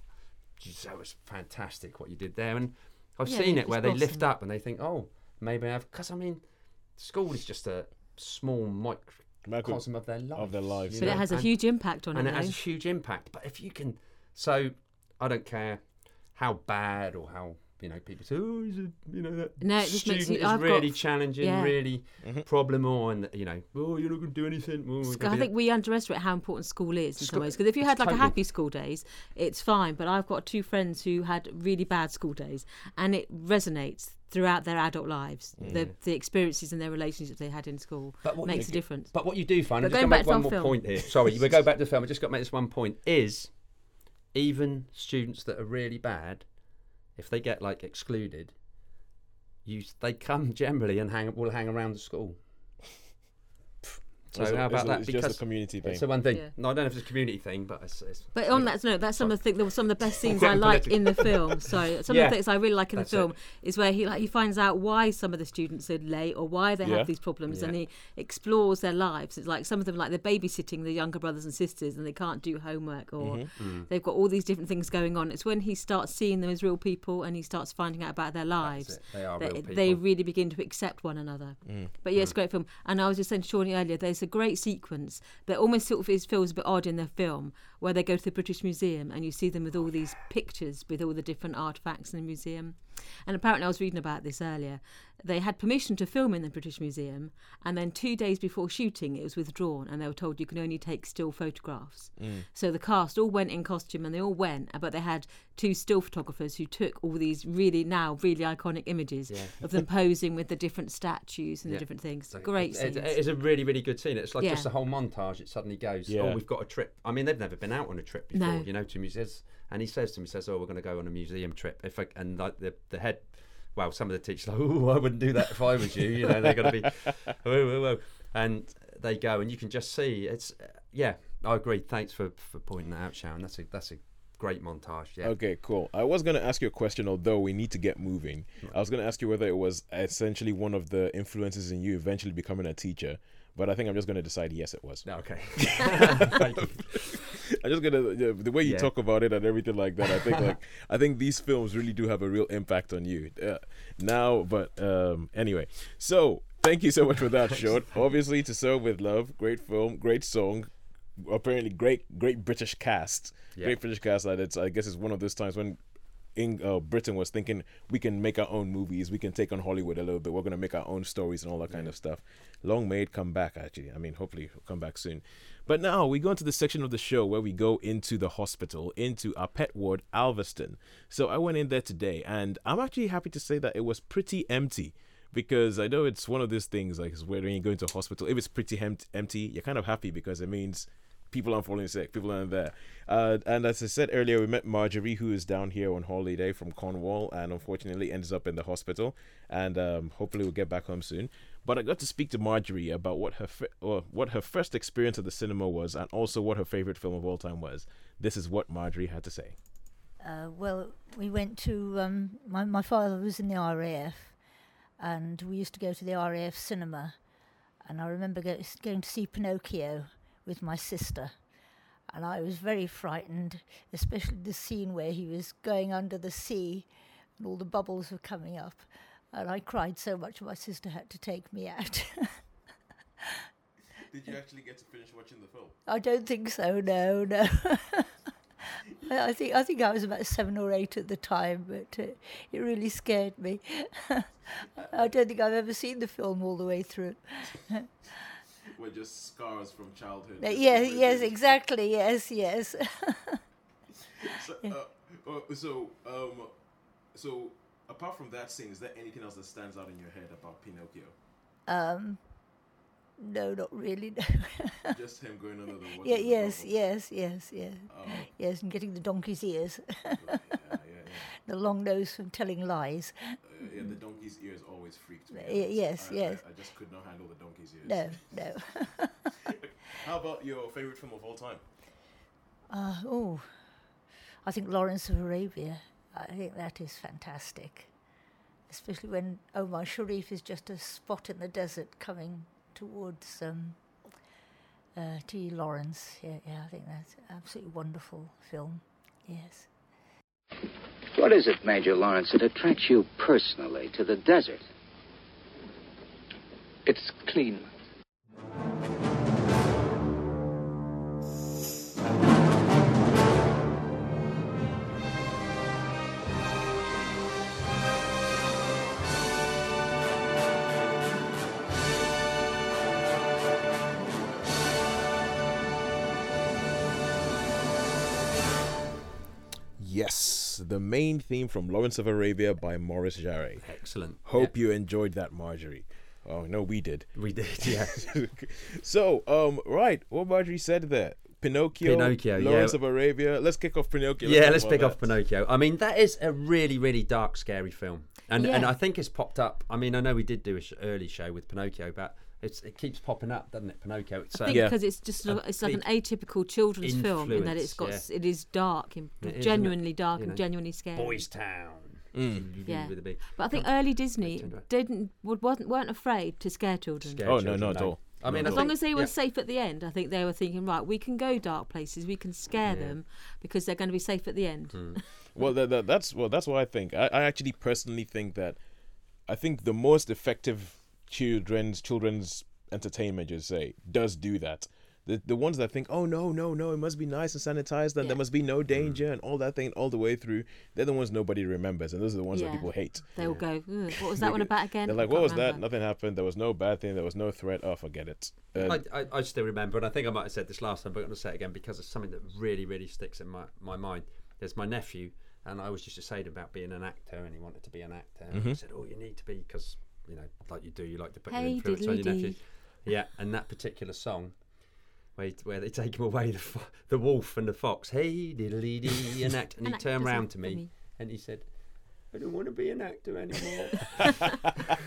Speaker 3: Geez, That was fantastic what you did there, and I've
Speaker 2: Yeah,
Speaker 3: seen it where
Speaker 2: just
Speaker 3: they lift up and they think, oh, maybe I've because I mean, school is just a small microcosm of their lives.
Speaker 1: of their lives,
Speaker 2: But
Speaker 1: Yeah.
Speaker 2: it has a
Speaker 3: and-
Speaker 2: huge impact on
Speaker 3: and
Speaker 2: it.
Speaker 3: it has a huge impact. But if you can, so I don't care how bad or how you know people say, oh, he's a, you know that
Speaker 2: No, it just makes
Speaker 3: student
Speaker 2: you-
Speaker 3: is
Speaker 2: I've got-
Speaker 3: really challenging,
Speaker 2: yeah.
Speaker 3: really
Speaker 1: Mhm.
Speaker 3: problem or and you know, oh, you're not going to do anything. Oh,
Speaker 2: Sc- I
Speaker 3: be
Speaker 2: think we underestimate how important school is in some ways. Because if you had like
Speaker 3: totally.
Speaker 2: a happy school days, it's fine. But I've got two friends who had really bad school days, and it resonates throughout their adult lives. The the experiences and their relationships they had in school
Speaker 3: But what
Speaker 2: makes
Speaker 3: you-
Speaker 2: a difference.
Speaker 3: But what you do find,
Speaker 2: But
Speaker 3: I'm just
Speaker 2: going
Speaker 3: going to make one more
Speaker 2: film.
Speaker 3: point here. Sorry, we go back to the film. I just got to make this one point. Is even students that are really bad, if they get like excluded, you they come generally and hang will hang around the school. So
Speaker 1: It's a-
Speaker 3: how
Speaker 1: it's
Speaker 3: about
Speaker 1: a-
Speaker 3: that?
Speaker 1: It's
Speaker 3: because
Speaker 1: just a community thing.
Speaker 3: it's the one thing.
Speaker 2: Yeah.
Speaker 3: No, I don't know if it's a community thing, but it's. it's
Speaker 2: But on that note, that's some of the thing, some of the best scenes I
Speaker 3: getting
Speaker 2: like in the film. So some
Speaker 3: Yeah,
Speaker 2: of the things I really like in the film is where he like he finds out why some of the students are late or why they
Speaker 1: Yeah.
Speaker 2: have these problems, and he explores their lives. It's like some of them like they're babysitting the younger brothers and sisters, and they can't do homework, or mm-hmm.
Speaker 3: Mm.
Speaker 2: they've got all these different things going on. It's when he starts seeing them as real people and he starts finding out about their lives.
Speaker 3: They are
Speaker 2: that
Speaker 3: real people.
Speaker 2: they really begin to accept one another. Mm. But yeah, it's a mm. great film. And I was just saying to Shawnee earlier, there's a great sequence that almost sort of is, feels a bit odd in the film where they go to the British Museum and you see them with all these pictures with all the different artifacts in the museum. And apparently, I was reading about this earlier. They had permission to film in the British Museum, and then two days before shooting, it was withdrawn, and they were told you can only take still photographs. Mm. So the cast all went in costume, and they all went, but they had two still photographers who took all these really now really iconic images
Speaker 3: Yeah.
Speaker 2: of them posing with the different statues and
Speaker 3: Yeah.
Speaker 2: the different things.
Speaker 3: So
Speaker 2: Great
Speaker 3: it-
Speaker 2: scenes.
Speaker 3: it- It's a really, really good scene. It's like
Speaker 2: Yeah.
Speaker 3: just a whole montage. It suddenly goes, oh,
Speaker 1: Yeah.
Speaker 3: oh, we've got a trip. I mean, they've never been out on a trip before,
Speaker 2: No.
Speaker 3: you know, to museums. And he says to me, he says, oh, we're going to go on a museum trip. If I, And like the, the head, well, some of the teachers are like, oh, I wouldn't do that if I was you. You know, they're going to be, whoa, whoa, whoa. And they go, and you can just see, it's, uh, yeah, I agree. Thanks for, for pointing that out, Sharon. That's a, that's a great montage. Yeah.
Speaker 1: Okay, cool. I was going to ask you a question, although we need to get moving. I was going to ask you whether it was essentially one of the influences in you eventually becoming a teacher, but I think I'm just going to decide yes, it was.
Speaker 3: Okay. Thank you.
Speaker 1: I'm just gonna yeah, the way you
Speaker 3: Yeah.
Speaker 1: talk about it and everything like that. I think like I think these films really do have a real impact on you uh, now. But um, anyway, so thank you so much for that, Sean. Obviously, to sir with love, great film, great song. Apparently, great great British cast,
Speaker 3: Yeah.
Speaker 1: great British cast. That it's I guess it's one of those times when. In, uh, Britain was thinking we can make our own movies, we can take on Hollywood a little bit. We're gonna make our own stories and all that kind of stuff. Long may it come back. Actually, I mean, hopefully, it'll come back soon. But now we go into the section of the show where we go into the hospital, into our pet ward, Alveston. So I went in there today, and I'm actually happy to say that it was pretty empty because I know it's one of those things like when you go into a hospital, if it's pretty hem- empty, you're kind of happy because it means people aren't falling sick, people aren't there. Uh, and as I said earlier, we met Marjorie, who is down here on holiday from Cornwall, and unfortunately ends up in the hospital. And um, hopefully we'll get back home soon. But I got to speak to Marjorie about what her fi- or what her first experience at the cinema was, and also what her favorite film of all time was. This is what Marjorie had to say.
Speaker 4: Uh, well, we went to um, my my father was in the RAF, and we used to go to the RAF cinema, and I remember go, going to see Pinocchio with my sister, and I was very frightened, especially the scene where he was going under the sea, and all the bubbles were coming up, and I cried so much my sister had to take me out.
Speaker 1: Did you actually get to finish watching the film?
Speaker 4: I don't think so. No, no. I think I think I was about seven or eight at the time, but uh, it really scared me. I don't think I've ever seen the film all the way through.
Speaker 1: Were just scars from childhood.
Speaker 4: Uh, yes, yes, exactly. Yes, yes.
Speaker 1: So, uh, uh, so, um, so apart from that scene, is there anything else that stands out in your head about Pinocchio?
Speaker 4: um, no, not really. No.
Speaker 1: Just him going under the water.
Speaker 4: yeah, yes, yes, yes, yes,
Speaker 1: Oh,
Speaker 4: yes, and getting the donkey's ears,
Speaker 1: yeah, yeah, yeah.
Speaker 4: the long nose from telling lies.
Speaker 1: Uh, yeah, the donkey's ears always freaked me. Out.
Speaker 4: yes,
Speaker 1: I,
Speaker 4: yes.
Speaker 1: I, I just could not handle the donkey's ears.
Speaker 4: No, no.
Speaker 1: How about your favorite film of all time?
Speaker 4: Uh, oh, I think Lawrence of Arabia. I think that is fantastic, especially when Omar Sharif is just a spot in the desert coming towards um, uh, T. Lawrence. Yeah, yeah, I think that's an absolutely wonderful film. Yes.
Speaker 5: What is it, Major Lawrence, that attracts you personally to the desert?
Speaker 6: It's clean.
Speaker 1: The main theme from Lawrence of Arabia by Maurice Jarre.
Speaker 3: Excellent.
Speaker 1: Hope you enjoyed that, Marjorie. Oh no, we did.
Speaker 3: We did. Yeah.
Speaker 1: so, um, right, what Marjorie said there. Pinocchio,
Speaker 3: Pinocchio, yeah.
Speaker 1: Lawrence of Arabia. Let's kick off Pinocchio.
Speaker 3: yeah, let's
Speaker 1: about
Speaker 3: pick off. Pinocchio. I mean, that is a really, really dark, scary film, and and I think it's popped up. I mean, I know we did do a sh- early show with Pinocchio, but it's, it keeps popping up, doesn't it? Pinocchio. It's
Speaker 2: I
Speaker 3: uh,
Speaker 2: think
Speaker 1: Yeah.
Speaker 2: because it's just
Speaker 3: a
Speaker 2: a, it's like an atypical children's film in that it's got
Speaker 3: influence,
Speaker 2: s it is dark, and
Speaker 3: It is, isn't it?
Speaker 2: genuinely dark
Speaker 3: You
Speaker 2: and
Speaker 3: know,
Speaker 2: genuinely scary.
Speaker 3: Boys Town.
Speaker 2: Yeah.
Speaker 3: With a big
Speaker 2: But I think early Disney didn't wasn't weren't afraid to scare children.
Speaker 3: scare
Speaker 1: Oh, no,
Speaker 3: children,
Speaker 1: not at all.
Speaker 3: I mean,
Speaker 1: Not
Speaker 3: I
Speaker 2: As long
Speaker 3: think-
Speaker 2: as they were
Speaker 3: yeah.
Speaker 2: safe at the end, I think they were thinking, right, we can go dark places, we can scare them because they're going to be safe at the end.
Speaker 3: Hmm.
Speaker 1: Well, that, that, that's well, that's what I think. I, I actually personally think that I think the most effective children's children's entertainment, just say, does do that. The the ones that think, oh no, no, no, it must be nice and sanitized, and there must be no danger, and all that thing all the way through. They're the ones nobody remembers, and those are the ones that people hate.
Speaker 2: They will go, what was that one about again?
Speaker 1: They're like, what
Speaker 2: can't
Speaker 1: was that? Nothing happened. There was no bad thing. There was no threat. Oh, forget it. Uh,
Speaker 3: I, I, I still remember, and I think I might have said this last time, but I'm going to say it again because it's something that really, really sticks in my, my mind. There's my nephew, and I was just to say to him about being an actor, and he wanted to be an actor. And I said, "Oh, you need to be because you know, like you do, you like to put your
Speaker 2: Hey,
Speaker 3: influence on your nephew." Yeah, and that particular song. Where, where they take him away, the, fo- the wolf and the fox. Hey, diddly dee, an act. And he turned
Speaker 2: actor's
Speaker 3: round to me,
Speaker 2: me.
Speaker 3: and he said, I don't want to be an actor anymore.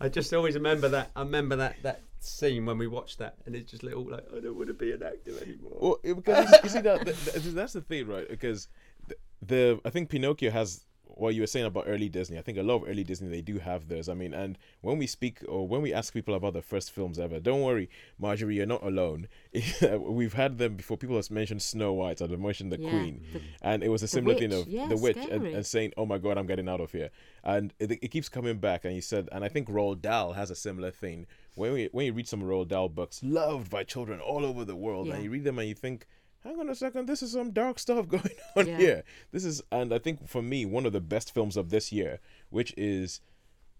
Speaker 3: I just always remember that. I remember that that scene when we watched that, and it's just little like I don't want to be an actor anymore.
Speaker 1: Well, because you see- that, that- that- that's the thing, right? Because the, the I think Pinocchio has what you were saying about early Disney. I think a lot of early Disney they do have those. I mean, and when we speak or when we ask people about the first films ever, don't worry, Marjorie, you're not alone. We've had them before. People have mentioned Snow White or they mentioned the
Speaker 2: Yeah,
Speaker 1: Queen,
Speaker 2: the-
Speaker 1: and it was a similar thing of
Speaker 2: yeah,
Speaker 1: the witch and, and saying, "Oh my God, I'm getting out of here," and it, it keeps coming back. And you said, and I think Roald Dahl has a similar thing. When we when you read some Roald Dahl books, loved by children all over the world, and you read them and you think hang on a second, this is some dark stuff going on
Speaker 2: Yeah.
Speaker 1: here. This is, and I think for me, one of the best films of this year, which is,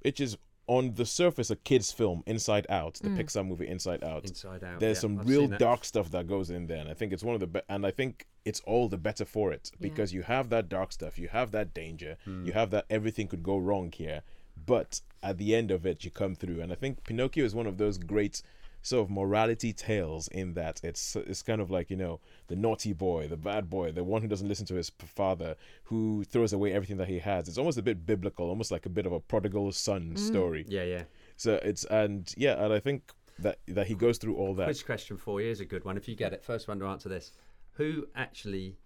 Speaker 1: which is on the surface a kids' film, Inside Out, the Pixar movie Inside Out.
Speaker 3: Inside Out.
Speaker 1: There's
Speaker 3: yeah,
Speaker 1: some
Speaker 3: I've
Speaker 1: real dark stuff that goes in there, and I think it's one of the best. And I think it's all the better for it because you have that dark stuff, you have that danger,
Speaker 3: Hmm.
Speaker 1: you have that everything could go wrong here, but at the end of it, you come through. And I think Pinocchio is one of those great sort of morality tales in that it's it's kind of like you know the naughty boy, the bad boy, the one who doesn't listen to his father, who throws away everything that he has. It's almost a bit biblical, almost like a bit of a prodigal son mm. story.
Speaker 3: Yeah, yeah.
Speaker 1: So it's and yeah, and I think that that he goes through all that.
Speaker 3: Which question for you is a good one. If you get it, first one to answer this: Who actually,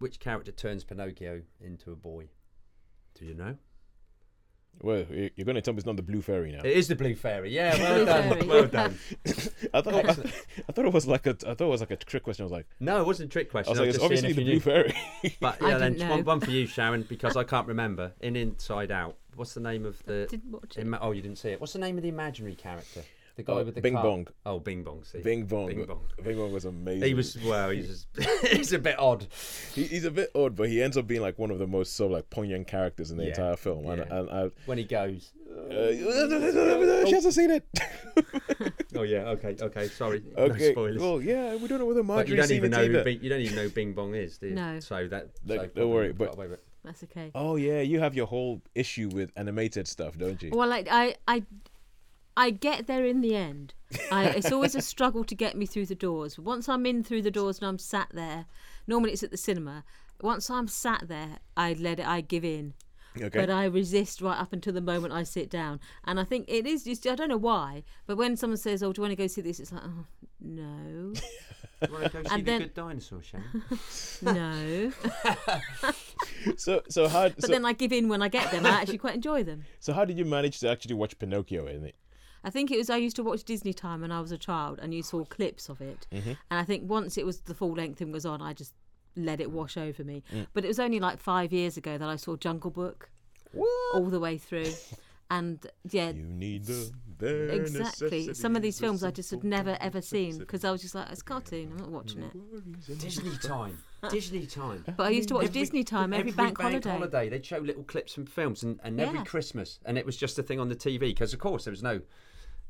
Speaker 3: which character turns Pinocchio into a boy? Do you know?
Speaker 1: Well, you- you're going to tell me it's not the blue fairy now.
Speaker 3: It is the blue fairy. Yeah, well done. Well done.
Speaker 1: I thought I, thought it was like a I thought it was like a trick question. I was like,
Speaker 3: No, it wasn't a trick
Speaker 1: I
Speaker 3: question.
Speaker 1: was like,
Speaker 3: was
Speaker 1: it's obviously the blue
Speaker 3: knew.
Speaker 1: fairy.
Speaker 3: But yeah, then one, one for you, Sharon, because I can't remember. In Inside Out, what's the name of the?
Speaker 2: Didn't watch it.
Speaker 3: Ima- oh, you didn't see it. What's the name of the imaginary character? The guy
Speaker 1: Oh,
Speaker 3: with the
Speaker 1: Bing
Speaker 3: car?
Speaker 1: Bong.
Speaker 3: Oh, Bing Bong. See,
Speaker 1: Bing Bong.
Speaker 3: Bing Bong.
Speaker 1: Bing Bong was amazing.
Speaker 3: He was well. He's just, he's a bit odd.
Speaker 1: He, he's a bit odd, but he ends up being like one of the most so like poignant characters in the
Speaker 3: Yeah,
Speaker 1: entire film.
Speaker 3: Yeah.
Speaker 1: and I,
Speaker 3: when he goes.
Speaker 1: Uh, she hasn't seen it.
Speaker 3: Oh yeah, okay, okay. Sorry. No
Speaker 1: okay.
Speaker 3: spoilers.
Speaker 1: well, yeah, we don't know whether
Speaker 3: but
Speaker 1: Marjorie's
Speaker 3: you don't even
Speaker 1: it
Speaker 3: know
Speaker 1: either.
Speaker 3: who Bing, you don't even know Bing Bong is, do you?
Speaker 2: No.
Speaker 3: So that.
Speaker 1: Like,
Speaker 3: so
Speaker 1: don't worry,
Speaker 3: got
Speaker 1: but-
Speaker 3: away with it.
Speaker 2: That's okay.
Speaker 1: Oh yeah, you have your whole issue with animated stuff, don't you?
Speaker 2: Well, like I, I, I get there in the end. I, it's always a struggle to get me through the doors. Once I'm in through the doors and I'm sat there, normally it's at the cinema. Once I'm sat there, I let it. I give in.
Speaker 1: Okay.
Speaker 2: But I resist right up until the moment I sit down. And I think it is just, I don't know why, but when someone says, Oh, do you want to go see this? It's like, Oh, no,
Speaker 3: You want to go see
Speaker 2: And
Speaker 3: the
Speaker 2: then-
Speaker 3: Good Dinosaur Show?
Speaker 2: no.
Speaker 1: so so how
Speaker 2: But
Speaker 1: so,
Speaker 2: then I give in when I get them. I actually quite enjoy them.
Speaker 1: so how did you manage to actually watch Pinocchio in it?
Speaker 2: I think it was I used to watch Disney Time when I was a child, and you saw clips of it.
Speaker 1: Mm-hmm.
Speaker 2: And I think once it was the full length thing was on, I just let it wash over me.
Speaker 1: Mm.
Speaker 2: But it was only like five years ago that I saw Jungle Book all the way through, and yeah.
Speaker 1: You need the bare
Speaker 2: Exactly. Some of these films I just had never ever seen because I was just like, it's cartoon. I'm not watching it.
Speaker 3: Disney time. Disney time.
Speaker 2: But I used to watch
Speaker 3: Every-
Speaker 2: Disney Time every, bank, holiday.
Speaker 3: They'd show little clips from films, and, and every Christmas, and it was just a thing on the TV because, of course, there was no,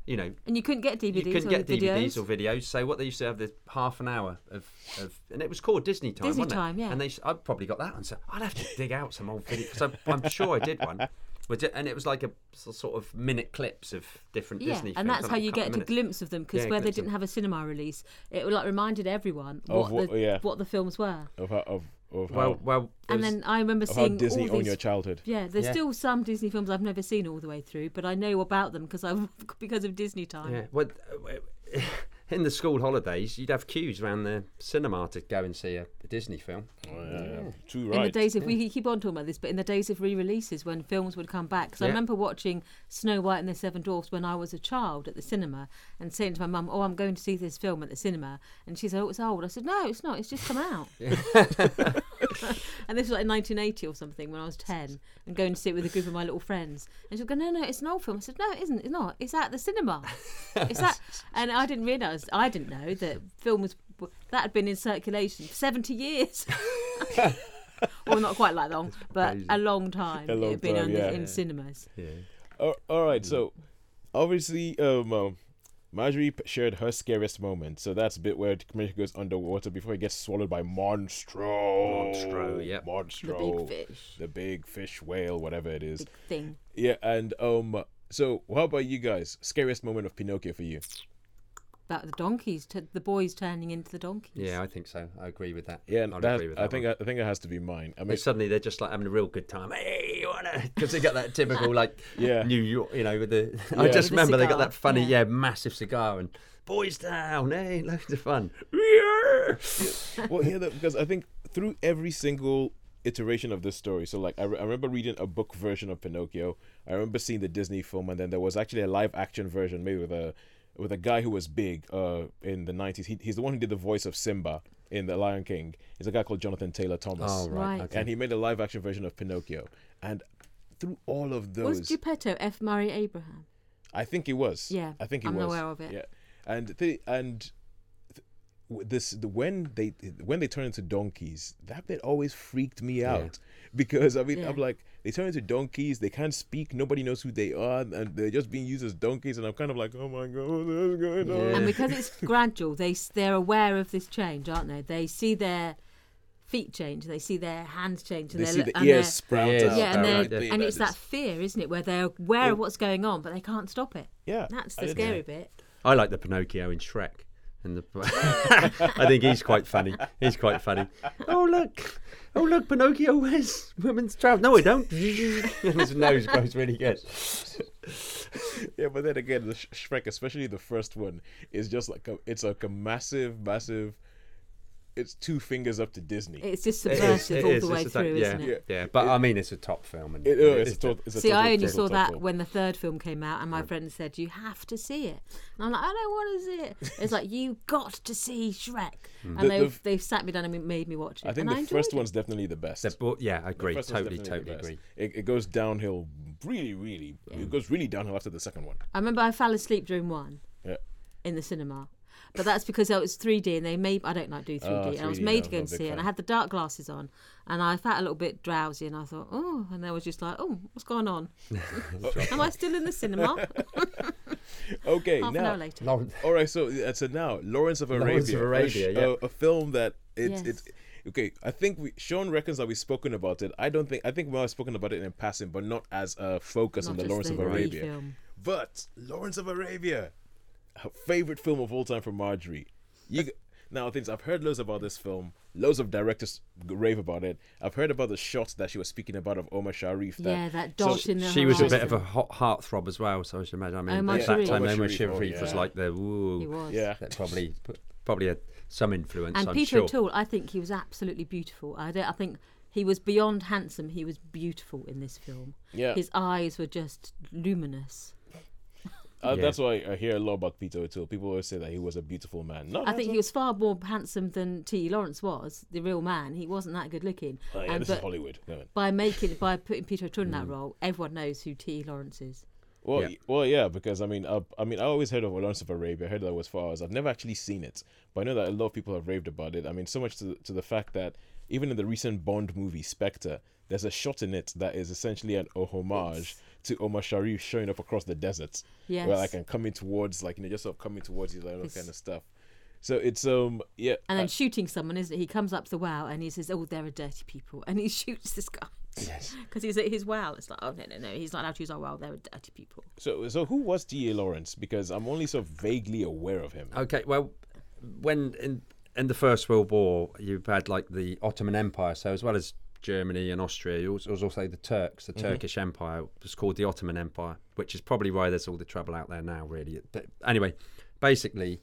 Speaker 3: you know,
Speaker 2: And you couldn't get DVDs
Speaker 3: you couldn't
Speaker 2: or
Speaker 3: get
Speaker 2: videos.
Speaker 3: DVDs or videos. So what they used to have the half an hour of, of and it was called Disney Time.
Speaker 2: Disney
Speaker 3: wasn't it?
Speaker 2: Time, yeah.
Speaker 3: And they, s- I probably got that one. So I'd have to dig out some old video because I'm sure I did one. And it was like a sort of minute clips of different
Speaker 2: yeah,
Speaker 3: Disney films.
Speaker 2: and that's how you get a glimpse of them because
Speaker 3: Yeah,
Speaker 2: where they didn't
Speaker 3: of-
Speaker 2: have a cinema release, it like reminded everyone
Speaker 1: Of
Speaker 2: what,
Speaker 1: what-
Speaker 2: the,
Speaker 1: yeah.
Speaker 2: what the films were.
Speaker 1: of uh, of, of
Speaker 3: Well,
Speaker 1: how,
Speaker 3: well,
Speaker 2: And then I remember seeing
Speaker 1: Disney
Speaker 2: all
Speaker 1: owned
Speaker 2: these.
Speaker 1: your childhood.
Speaker 2: Yeah, there's
Speaker 3: Yeah.
Speaker 2: still some Disney films I've never seen all the way through, but I know about them because I because of Disney Time.
Speaker 3: Yeah, well, uh, in the school holidays, you'd have queues around the cinema to go and see a, a Disney film.
Speaker 1: Oh, yeah, yeah. Too
Speaker 2: In the days of we keep on talking about this, but in the days of re-releases when films would come back, because I remember watching Snow White and the Seven Dwarfs when I was a child at the cinema, and saying to my mum, "Oh, I'm going to see this film at the cinema," and she said, "Oh, it's old." I said, "No, it's not. It's just come out." and this was like in 1980 or something when I was 10, and going to see it with a group of my little friends, and she was going, "No, no, it's an old film." I said, "No, it isn't. It's not. It's at the cinema. It's at," and I didn't realise, I didn't know that film was that had been in circulation for 70 years. well, not quite that long, but a long time.
Speaker 1: A
Speaker 2: it had been
Speaker 1: time,
Speaker 2: on
Speaker 1: yeah.
Speaker 2: in cinemas.
Speaker 3: Yeah.
Speaker 1: Oh, all right. So, obviously, um, um, Marjorie shared her scariest moment. So that's a bit where the commissioner goes underwater before he gets swallowed by Monstro.
Speaker 3: Monstro, yep.
Speaker 1: Monstro.
Speaker 2: The big fish,
Speaker 1: The big fish whale, whatever it is.
Speaker 2: big thing.
Speaker 1: Yeah, and um, so how about you guys? Scariest moment of Pinocchio for you?
Speaker 2: About the donkeys, t- the boys turning into the donkeys.
Speaker 3: Yeah, I think so. I agree with that.
Speaker 1: Yeah,
Speaker 3: I'd
Speaker 1: that,
Speaker 3: agree with
Speaker 1: I think
Speaker 3: one.
Speaker 1: I, think it has to be mine. I
Speaker 3: They
Speaker 1: mean,
Speaker 3: suddenly they're just like having a real good time. Hey, you wanna? Because they got that typical like
Speaker 1: Yeah.
Speaker 3: New York, you know, with the. I just
Speaker 2: With the
Speaker 3: remember they got that funny,
Speaker 2: yeah.
Speaker 3: yeah. massive cigar and boys down, hey, loads of fun.
Speaker 1: well, yeah, that- because I think through every single iteration of this story, so like I, re- I remember reading a book version of Pinocchio. I remember seeing the Disney film, and then there was actually a live action version made with a with a guy who was big uh in the nineties. He, he's the one who did the voice of Simba in The Lion King. He's a guy called Jonathan Taylor Thomas.
Speaker 3: Oh right,
Speaker 2: Right.
Speaker 3: okay.
Speaker 1: And he made a live action version of Pinocchio, and through all of those,
Speaker 2: Was Geppetto F. Murray Abraham?
Speaker 1: I think he was.
Speaker 2: Yeah,
Speaker 1: I think he
Speaker 2: I'm
Speaker 1: was.
Speaker 2: aware of it.
Speaker 1: Yeah, and the, and th- this the when they when they turn into donkeys, that bit always freaked me out because I mean
Speaker 2: Yeah.
Speaker 1: I'm like they turn into donkeys, they can't speak, nobody knows who they are, and they're just being used as donkeys, and I'm kind of like, oh my god, what's going on?
Speaker 2: And because it's gradual, they they're aware of this change, aren't they? They see their feet change, they see their hands change, and
Speaker 1: They
Speaker 2: they're
Speaker 1: see the
Speaker 2: and
Speaker 1: ears sprout
Speaker 3: Ears
Speaker 1: out.
Speaker 2: yeah, and,
Speaker 3: sprout yeah.
Speaker 2: and it's
Speaker 1: That
Speaker 2: that
Speaker 1: is-
Speaker 2: fear, isn't it, where they're aware of what's going on, but they can't stop it.
Speaker 1: yeah,
Speaker 2: That's the
Speaker 1: didn't-
Speaker 2: scary bit.
Speaker 3: I like the Pinocchio in Shrek. And the, I think he's quite funny. He's quite funny. Oh look, oh look, Pinocchio wears women's trousers. No, I don't. and his nose goes really good.
Speaker 1: Yeah, but then again, the Sh- Shrek, especially the first one, is just like a, it's like a massive, massive. It's two fingers up to Disney.
Speaker 2: It's just
Speaker 3: It is,
Speaker 2: subversive
Speaker 3: it
Speaker 2: all
Speaker 3: is,
Speaker 2: the way
Speaker 3: it's
Speaker 2: through,
Speaker 3: yeah,
Speaker 2: isn't it?
Speaker 3: Yeah, yeah. but I mean, it's a top film. And
Speaker 1: It- oh, it's, a
Speaker 3: it's
Speaker 1: tot- it's a
Speaker 2: See, I only saw that
Speaker 1: film.
Speaker 2: when the third film came out, and my friend said, "You have to see it." And I'm like, "I don't want to see it." It's like you got to see Shrek, mm. and
Speaker 1: The- the
Speaker 2: they've
Speaker 1: f-
Speaker 2: they've sat me down and made me watch it.
Speaker 1: I think
Speaker 2: and
Speaker 1: the
Speaker 2: I
Speaker 1: first
Speaker 2: it.
Speaker 1: one's definitely the best.
Speaker 3: The bo- yeah, I agree. Totally, totally agree.
Speaker 1: It, it goes downhill really, really. It goes really downhill after the second one.
Speaker 2: I remember I fell asleep during one
Speaker 1: Yeah.
Speaker 2: in the cinema, But that's because it was 3D and they made. I don't like do 3D.
Speaker 1: Oh,
Speaker 2: and I was made
Speaker 1: no,
Speaker 2: to go and see it. And I had the dark glasses on, and I felt a little bit drowsy. And I thought, oh, and I was just like, oh, what's going on? Am I still in the cinema?
Speaker 1: Okay,
Speaker 2: Half an hour
Speaker 1: now.
Speaker 2: later.
Speaker 1: All right, so uh, so now Lawrence of Arabia,
Speaker 3: Lawrence of
Speaker 1: a
Speaker 3: Arabia,
Speaker 1: sh-
Speaker 3: yeah.
Speaker 1: a, a film that it's
Speaker 2: Yes.
Speaker 1: it's okay. I think we Sean reckons that we've spoken about it. I don't think I think we have spoken about it in passing, but not as a focus on the Lawrence
Speaker 2: the
Speaker 1: of Arabia.
Speaker 2: film.
Speaker 1: But Lawrence of Arabia, her favorite film of all time for Marjorie. You now things I've heard loads about this film. Loads of directors rave about it. I've heard about the shots that she was speaking about of Omar Sharif. That,
Speaker 2: Yeah, that
Speaker 1: so-
Speaker 2: dot in the
Speaker 3: she was a bit of a
Speaker 2: horizon.
Speaker 3: hot heartthrob as well, so I should imagine. I mean,
Speaker 2: Omar
Speaker 3: at that
Speaker 2: Sharif.
Speaker 3: time,
Speaker 1: Omar
Speaker 3: Omar
Speaker 1: Sharif, oh,
Speaker 3: Sharif was
Speaker 1: yeah.
Speaker 3: like the woo.
Speaker 2: He was.
Speaker 1: yeah.
Speaker 3: That probably probably had some influence.
Speaker 2: And
Speaker 3: I'm
Speaker 2: Peter
Speaker 3: sure.
Speaker 2: O'Toole, I think he was absolutely beautiful. I don't. I think he was beyond handsome. He was beautiful in this film.
Speaker 1: Yeah.
Speaker 2: His eyes were just luminous.
Speaker 1: Uh,
Speaker 3: Yeah.
Speaker 1: That's why I hear a lot about Peter O'Toole. People always say that he was a beautiful man. No,
Speaker 2: I think he was far more handsome than T. Lawrence was, the real man. He wasn't that good looking.
Speaker 1: Oh, yeah,
Speaker 2: And
Speaker 1: this is Hollywood.
Speaker 2: By making by putting Peter O'Toole in
Speaker 3: Mm.
Speaker 2: that role, everyone knows who T. Lawrence is.
Speaker 1: Well,
Speaker 3: Yeah.
Speaker 1: well, yeah, because I mean, uh, I mean, I always heard of Lawrence of Arabia. I heard that was far as I've never actually seen it, but I know that a lot of people have raved about it. I mean, so much to to the fact that even in the recent Bond movie Spectre, there's a shot in it that is essentially an a homage to Omar Sharif showing up across the desert,
Speaker 2: Yes.
Speaker 1: where like and coming towards, like you know, just sort of coming towards you, like that
Speaker 2: It's-
Speaker 1: kind of stuff. So it's um yeah,
Speaker 2: and then
Speaker 1: uh,
Speaker 2: shooting someone, isn't it? He comes up to the wow and he says, "Oh, there are dirty people," and he shoots this guy.
Speaker 3: Yes.
Speaker 2: Because he's at his wow. It's like, oh no, no, no, he's not allowed to use our wow. They're dirty people.
Speaker 1: so so who was T. A. Lawrence? Because I'm only sort of vaguely aware of him.
Speaker 3: Okay, well, when in in the First World War, you've had like the Ottoman Empire, so as well as Germany and Austria, you also- there was also the Turks. The mm-hmm. Turkish Empire It was called the Ottoman Empire, which is probably why there's all the trouble out there now, really. But anyway, basically,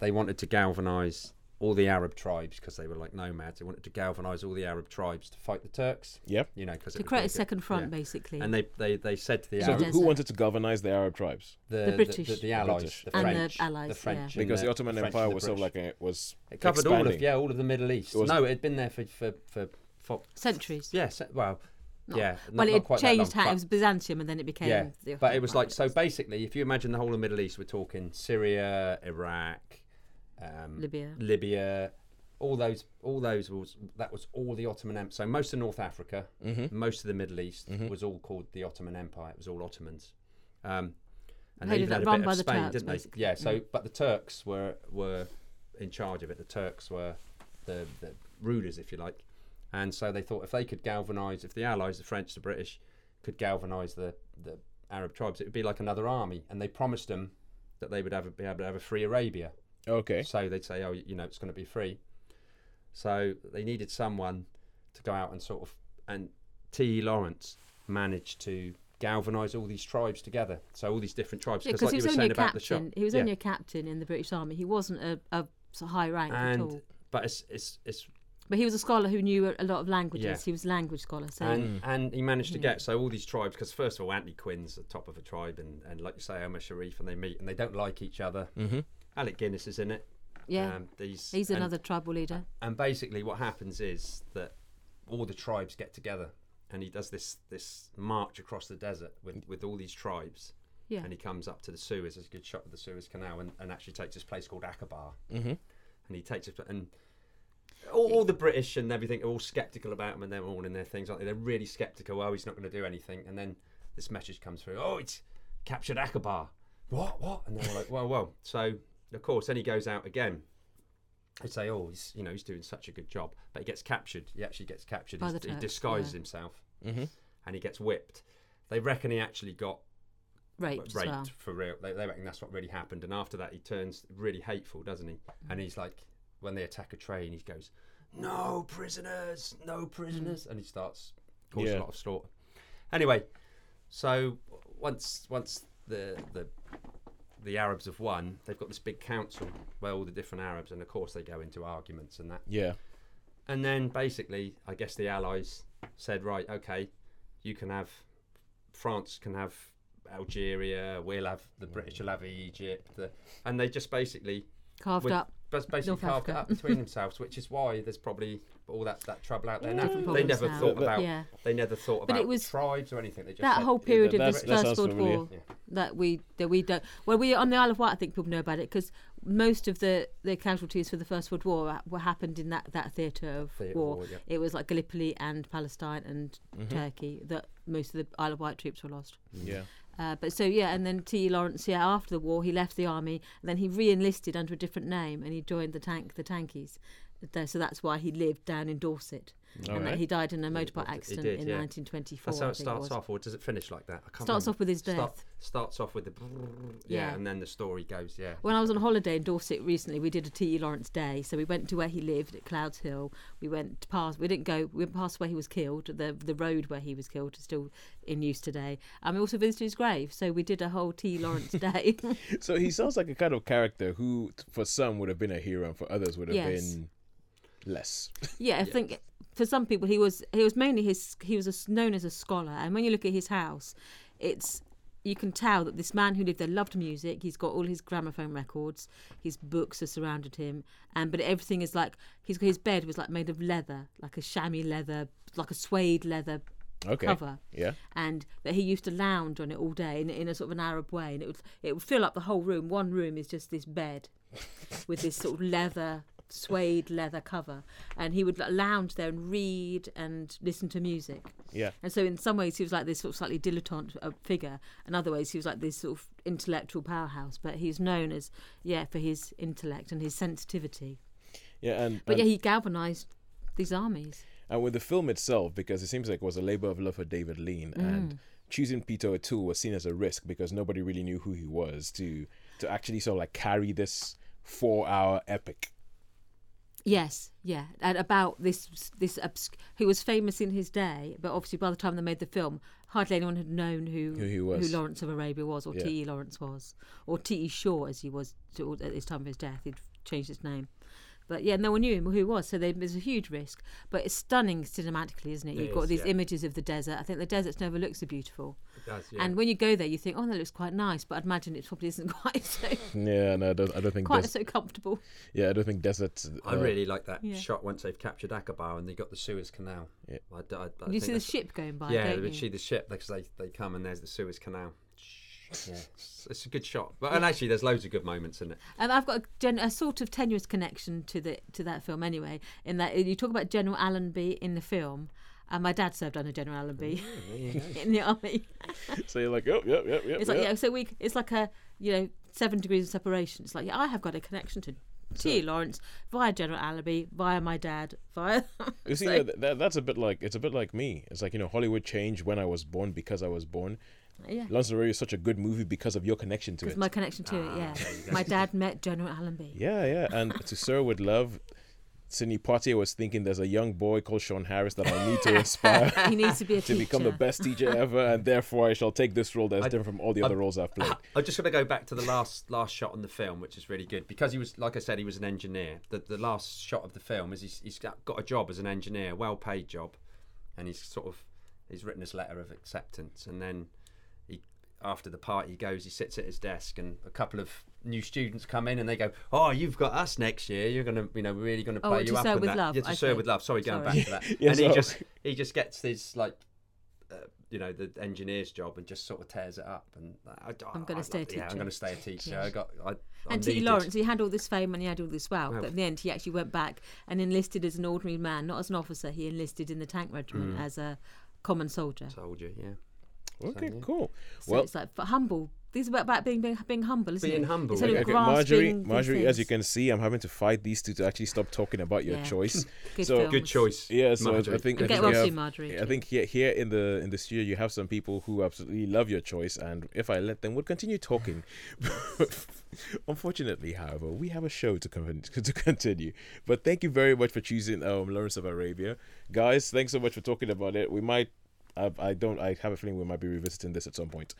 Speaker 3: they wanted to galvanise all the Arab tribes because they were like nomads. They wanted to galvanise all the Arab tribes to fight the Turks.
Speaker 1: Yeah,
Speaker 3: You know, because
Speaker 2: To create a second front, basically.
Speaker 3: And they, they, they said to the
Speaker 1: So
Speaker 3: Arabs,
Speaker 1: who, who wanted to galvanize the Arab tribes?
Speaker 3: the,
Speaker 2: The British.
Speaker 3: the, the, Allies,
Speaker 1: British.
Speaker 3: the
Speaker 2: And the
Speaker 3: French,
Speaker 2: Allies,
Speaker 3: the French,
Speaker 2: yeah.
Speaker 1: Because the Ottoman
Speaker 3: French
Speaker 1: Empire
Speaker 3: the
Speaker 1: was sort of like a was
Speaker 3: It covered all of yeah, all of the Middle East.
Speaker 1: It was-
Speaker 3: no, it had been there for for for, for
Speaker 2: Centuries.
Speaker 3: yes, well, yeah. not-
Speaker 2: well,
Speaker 3: not
Speaker 2: it
Speaker 3: quite that
Speaker 2: changed.
Speaker 3: long,
Speaker 2: how,
Speaker 3: but-
Speaker 2: it was Byzantium, and then it became.
Speaker 3: yeah,
Speaker 2: the
Speaker 3: but it was like so. Basically, if you imagine the whole of Middle East, we're talking Syria, Iraq, um,
Speaker 2: Libya.
Speaker 3: Libya, all those, all those was that was all the Ottoman Empire. So most of North Africa,
Speaker 1: Mm-hmm.
Speaker 3: most of the Middle East was all called the Ottoman Empire. It was all Ottomans. Um, and
Speaker 2: They
Speaker 3: they even had a bit
Speaker 2: by
Speaker 3: of
Speaker 2: the
Speaker 3: Spain,
Speaker 2: Turks,
Speaker 3: didn't they? Yeah. So,
Speaker 2: Mm.
Speaker 3: but the Turks were were in charge of it. The Turks were the, the rulers, if you like. And so they thought if they could galvanise, if the Allies, the French, the British, could galvanise the, the Arab tribes, it would be like another army. And they promised them that they would have a, be able to have a free Arabia.
Speaker 1: Okay.
Speaker 3: So they'd say, oh, you know, it's going to be free. So they needed someone to go out and sort of, and T. E. Lawrence managed to galvanise all these tribes together. So all these different tribes, because
Speaker 2: because
Speaker 3: like
Speaker 2: he
Speaker 3: you
Speaker 2: was
Speaker 3: were
Speaker 2: only a
Speaker 3: saying about the shop,
Speaker 2: captain. He was
Speaker 3: Yeah.
Speaker 2: only a captain in the British Army. He wasn't a, a high rank at all.
Speaker 3: but it's it's it's
Speaker 2: But he was a scholar who knew a, a lot of languages.
Speaker 3: Yeah.
Speaker 2: He was a language scholar. So
Speaker 3: and and he managed to
Speaker 2: Yeah.
Speaker 3: get so all these tribes because first of all Anthony Quinn's the top of a tribe and and like you say Omar Sharif and they meet and they don't like each other.
Speaker 1: Mm-hmm.
Speaker 3: Alec Guinness is in it.
Speaker 2: yeah,
Speaker 3: Um, these
Speaker 2: he's
Speaker 3: and-
Speaker 2: another tribal leader.
Speaker 3: and basically what happens is that all the tribes get together and he does this this march across the desert with, with all these tribes
Speaker 2: Yeah,
Speaker 3: and he comes up to the Suez there's a good shot of the Suez Canal and, and actually takes this place called Aqaba
Speaker 1: Mm-hmm.
Speaker 3: and he takes it and all, all the British and everything are all skeptical about him and they're all in their things aren't they they're really skeptical oh he's not going to do anything and then this message comes through oh it's captured Aqaba what what and they're like well well so of course then he goes out again they say, "Oh, he's you know he's doing such a good job," but he gets captured. He actually gets captured.
Speaker 2: By
Speaker 3: He's-
Speaker 2: the
Speaker 3: he disguises
Speaker 2: yeah.
Speaker 3: himself,
Speaker 1: Mm-hmm.
Speaker 3: and he gets whipped. They reckon he actually got
Speaker 2: raped,
Speaker 3: raped
Speaker 2: as well.
Speaker 3: for real. They, they reckon that's what really happened. And after that, he turns really hateful, doesn't he? And he's like, when they attack a train, he goes, "No prisoners, no prisoners," and he starts causing
Speaker 1: Yeah.
Speaker 3: a lot of slaughter. Anyway, so once once the the the Arabs have won, they've got this big council where all the different Arabs, and of course they go into arguments and that.
Speaker 1: Yeah.
Speaker 3: And then basically, I guess the Allies said, right, okay, you can have France can have Algeria, we'll have the British will have Egypt, the, and they just basically
Speaker 2: Carved
Speaker 3: with-
Speaker 2: up.
Speaker 3: Bas- basically
Speaker 2: North
Speaker 3: carved it up between themselves, which is why there's probably all that, that trouble out there now. They never
Speaker 2: now.
Speaker 3: thought
Speaker 1: But-
Speaker 3: about
Speaker 2: Yeah.
Speaker 3: they never thought
Speaker 2: But
Speaker 3: about
Speaker 2: it was
Speaker 3: tribes or anything. They just
Speaker 2: That
Speaker 3: said,
Speaker 2: whole period
Speaker 1: that-
Speaker 2: of this First World. War,
Speaker 3: Yeah.
Speaker 2: that we that we don't. Well, we on the Isle of Wight, I think people know about it because most of the, the casualties for the First World War were happened in that, that theatre of
Speaker 3: Theatre
Speaker 2: war.
Speaker 3: war, yeah.
Speaker 2: It was like Gallipoli and Palestine and mm-hmm. Turkey that most of the Isle of Wight troops were lost.
Speaker 1: Yeah.
Speaker 2: Uh, but so yeah, and then T. E Lawrence, yeah, after the war, he left the army, and then he re-enlisted under a different name, and he joined the tank, the Tankies. So that's why he lived down in Dorset, Mm. and that he died in a motorbike accident
Speaker 3: did,
Speaker 2: in
Speaker 3: yeah.
Speaker 2: 1924.
Speaker 3: That's how it starts
Speaker 2: was.
Speaker 3: off, or does it finish like that? I can't
Speaker 2: Starts
Speaker 3: remember.
Speaker 2: off with his
Speaker 3: Start-
Speaker 2: death.
Speaker 3: starts off with the yeah,
Speaker 2: Yeah.
Speaker 3: and then the story goes yeah.
Speaker 2: When I was on holiday in Dorset recently, we did a T. E. Lawrence Day. So we went to where he lived at Clouds Hill. We went past. We didn't go. We went past where he was killed. The the road where he was killed is still in use today. And we also visited his grave. So we did a whole T. E. Lawrence Day.
Speaker 1: So he sounds like a kind of character who, for some, would have been a hero, and for others, would have
Speaker 2: Yes.
Speaker 1: been less.
Speaker 2: yeah, I think for some people he was he was mainly his he was a known as a scholar. And when you look at his house, it's you can tell that this man who lived there loved music. He's got all his gramophone records. His books are surrounded him, and but everything is like his his bed was like made of leather, like a chamois leather, like a suede leather
Speaker 1: Okay.
Speaker 2: cover,
Speaker 1: Yeah.
Speaker 2: and that he used to lounge on it all day in, in a sort of an Arab way, and it would it would fill up the whole room. One room is just this bed with this sort of leather suede leather cover, and he would lounge there and read and listen to music.
Speaker 1: Yeah.
Speaker 2: And so, in some ways, he was like this sort of slightly dilettante uh, figure. In other ways, he was like this sort of intellectual powerhouse. But he's known as, yeah, for his intellect and his sensitivity.
Speaker 1: Yeah. And,
Speaker 2: But
Speaker 1: and,
Speaker 2: yeah, he galvanized these armies.
Speaker 1: and with the film itself, because it seems like it was a labor of love for David Lean,
Speaker 2: Mm.
Speaker 1: and choosing Peter O'Toole was seen as a risk because nobody really knew who he was to to actually sort of like carry this four-hour epic.
Speaker 2: Yes, yeah, and about this this obs- who was famous in his day, but obviously by the time they made the film, hardly anyone had known who
Speaker 1: Who he was.
Speaker 2: Lawrence of Arabia was, or
Speaker 1: Yeah.
Speaker 2: T. E. Lawrence was, or T. E. Shaw as he was to, at this time of his death. He'd changed his name, but yeah, no one knew him who he was. So they, there's a huge risk, but it's stunning cinematically, isn't it?
Speaker 3: It
Speaker 2: You've got
Speaker 3: is,
Speaker 2: these
Speaker 3: yeah.
Speaker 2: images of the desert. I think the deserts never look so beautiful,
Speaker 3: It does, yeah.
Speaker 2: and when you go there, you think, oh, that looks quite nice, but I'd imagine it probably isn't quite so
Speaker 1: Yeah, no, I don't, I don't think.
Speaker 2: quite
Speaker 1: des-
Speaker 2: so comfortable.
Speaker 1: yeah, I don't think desert.
Speaker 3: I
Speaker 1: uh,
Speaker 3: really like that
Speaker 2: Yeah.
Speaker 3: shot once they've captured Aqaba and they got the Suez Canal.
Speaker 1: Yeah.
Speaker 3: I, d- I- I
Speaker 2: you
Speaker 3: think
Speaker 2: see the ship going by,
Speaker 3: Yeah,
Speaker 2: don't
Speaker 3: they
Speaker 2: you?
Speaker 3: see the ship because they, they come and there's the Suez Canal. Yeah, it's, a good shot. But and actually, there's loads of good moments in it.
Speaker 2: And I've got a, gen- a sort of tenuous connection to the to that film anyway. In that uh, you talk about General Allenby in the film, and my dad served under General Allenby oh, in the army.
Speaker 1: So you're like, yep, yep, yep, yep.
Speaker 2: It's like
Speaker 1: yep.
Speaker 2: yeah, so we it's like a you know seven degrees of separation. It's like yeah, I have got a connection to T. Lawrence via General Allenby, via my dad, via.
Speaker 1: You see,
Speaker 2: so-
Speaker 1: yeah, th- that, that's a bit like it's a bit like me. It's like you know, Hollywood changed when I was born because I was born.
Speaker 2: Yeah.
Speaker 1: Lawrence of Arabia is such a good movie because of your connection to
Speaker 2: Because
Speaker 1: it.
Speaker 2: my connection to it, ah, yeah. My dad met General Allenby.
Speaker 1: Yeah, yeah, and to Sir with Love, Sidney Poitier was thinking there's a young boy called Sean Harris that I need to inspire
Speaker 2: He needs to be a
Speaker 1: to
Speaker 2: teacher.
Speaker 1: become the best teacher ever, and therefore I shall take this role that's
Speaker 3: I-
Speaker 1: different from all the other roles I've played.
Speaker 3: I just want to go back to the last last shot on the film, which is really good because he was, like I said, he was an engineer. The the last shot of the film is he's, he's got got a job as an engineer, well paid job, and he's sort of he's written his letter of acceptance, and then he after the party goes, he sits at his desk, and a couple of new students come in and they go, "Oh, you've got us next year. You're gonna, you know, we're really gonna
Speaker 2: Oh,
Speaker 3: play
Speaker 2: to
Speaker 3: you up
Speaker 2: Sir
Speaker 3: on
Speaker 2: with
Speaker 3: that."
Speaker 2: Love,
Speaker 3: Yeah, to
Speaker 2: I
Speaker 3: Sir
Speaker 2: think.
Speaker 3: with love. Sorry, going
Speaker 2: Sorry.
Speaker 3: back to that.
Speaker 1: Yeah,
Speaker 3: and he
Speaker 1: so-
Speaker 3: just he just gets his like you know the engineer's job and just sort of tears it up and I,
Speaker 2: I'm gonna
Speaker 3: I
Speaker 2: stay a
Speaker 3: teacher. yeah I'm going to stay a teacher
Speaker 2: Yeah.
Speaker 3: I got I,
Speaker 2: And T.
Speaker 3: Needed.
Speaker 2: Lawrence, he had all this fame and he had all this wealth,
Speaker 3: Well-
Speaker 2: but in the end, he actually went back and enlisted as an ordinary man, not as an officer. He enlisted in the tank regiment
Speaker 3: Mm.
Speaker 2: as a common soldier.
Speaker 3: told you yeah
Speaker 1: Okay,
Speaker 3: yeah.
Speaker 1: cool.
Speaker 2: So
Speaker 1: well,
Speaker 2: it's like for humble. These are about, about being, being being humble, isn't
Speaker 3: Being
Speaker 2: it?
Speaker 3: humble,
Speaker 2: Instead
Speaker 3: yeah.
Speaker 2: of
Speaker 1: okay, Marjorie,
Speaker 2: grasping these
Speaker 1: Marjorie, as you can see, I'm having to fight these two to actually stop talking about your
Speaker 2: Yeah.
Speaker 1: choice.
Speaker 2: Good
Speaker 1: so
Speaker 2: films.
Speaker 3: good choice
Speaker 1: Yeah, so I think I
Speaker 2: get
Speaker 1: think
Speaker 2: well
Speaker 1: we have-
Speaker 2: Marjorie.
Speaker 1: I think here here in the in the studio you have some people who absolutely love your choice, and if I let them, would continue talking. Unfortunately, however, we have a show to con- to continue. But thank you very much for choosing um, Lawrence of Arabia, guys. Thanks so much for talking about it. We might. I, I don't. I have a feeling we might be revisiting this at some point.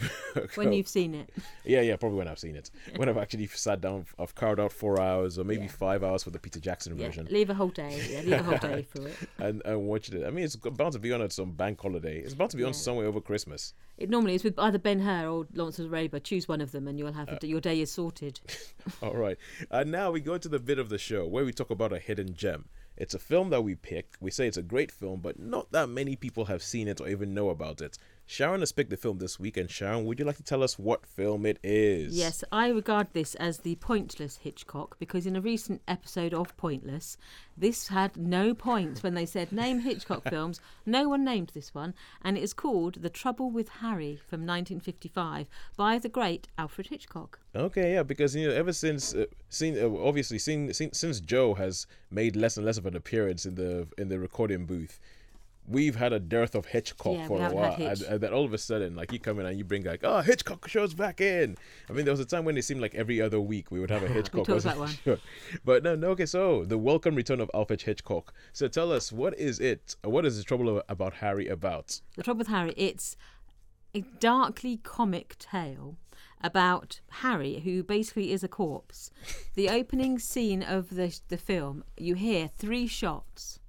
Speaker 2: when you've seen it.
Speaker 1: Yeah, yeah, probably when I've seen it. When I've actually sat down, I've carved out four hours or maybe
Speaker 2: Yeah.
Speaker 1: five hours for the Peter Jackson
Speaker 2: Yeah,
Speaker 1: version
Speaker 2: leave a whole day. Yeah, leave a whole day for it.
Speaker 1: and, and watched it. I mean, it's bound to be on at some bank holiday. It's bound to be on
Speaker 2: Yeah.
Speaker 1: somewhere over Christmas.
Speaker 2: It normally is with either Ben Hur or Lawrence of Arabia. Choose one of them, and you'll have
Speaker 1: Uh,
Speaker 2: your day is sorted.
Speaker 1: All right. And now we go to the bit of the show where we talk about a hidden gem. It's a film that we pick. We say it's a great film, but not that many people have seen it or even know about it. Sharon has picked the film this week, and Sharon, would you like to tell us what film it is?
Speaker 2: Yes, I regard this as the pointless Hitchcock because in a recent episode of Pointless, this had no points when they said name Hitchcock films. No one named this one, and it is called The Trouble with Harry from 1955 by the great Alfred Hitchcock.
Speaker 1: Okay, yeah, because you know, ever since, uh, seen uh, obviously, seen, since Joe has made less and less of an appearance in the in the recording booth, we've had a dearth of Hitchcock
Speaker 2: Yeah,
Speaker 1: for a while, and, and then all of a sudden, like you come in and you bring like, oh, Hitchcock shows back in. I mean, there was a time when it seemed like every other week we would have a Hitchcock. wasn't
Speaker 2: about one.
Speaker 1: Sure. But no, no, okay. So the welcome return of Alfred Hitchcock. So tell us, what is it? What is the trouble about Harry about?
Speaker 2: The Trouble with Harry, it's a darkly comic tale about Harry, who basically is a corpse. The opening scene of the the film, you hear three shots,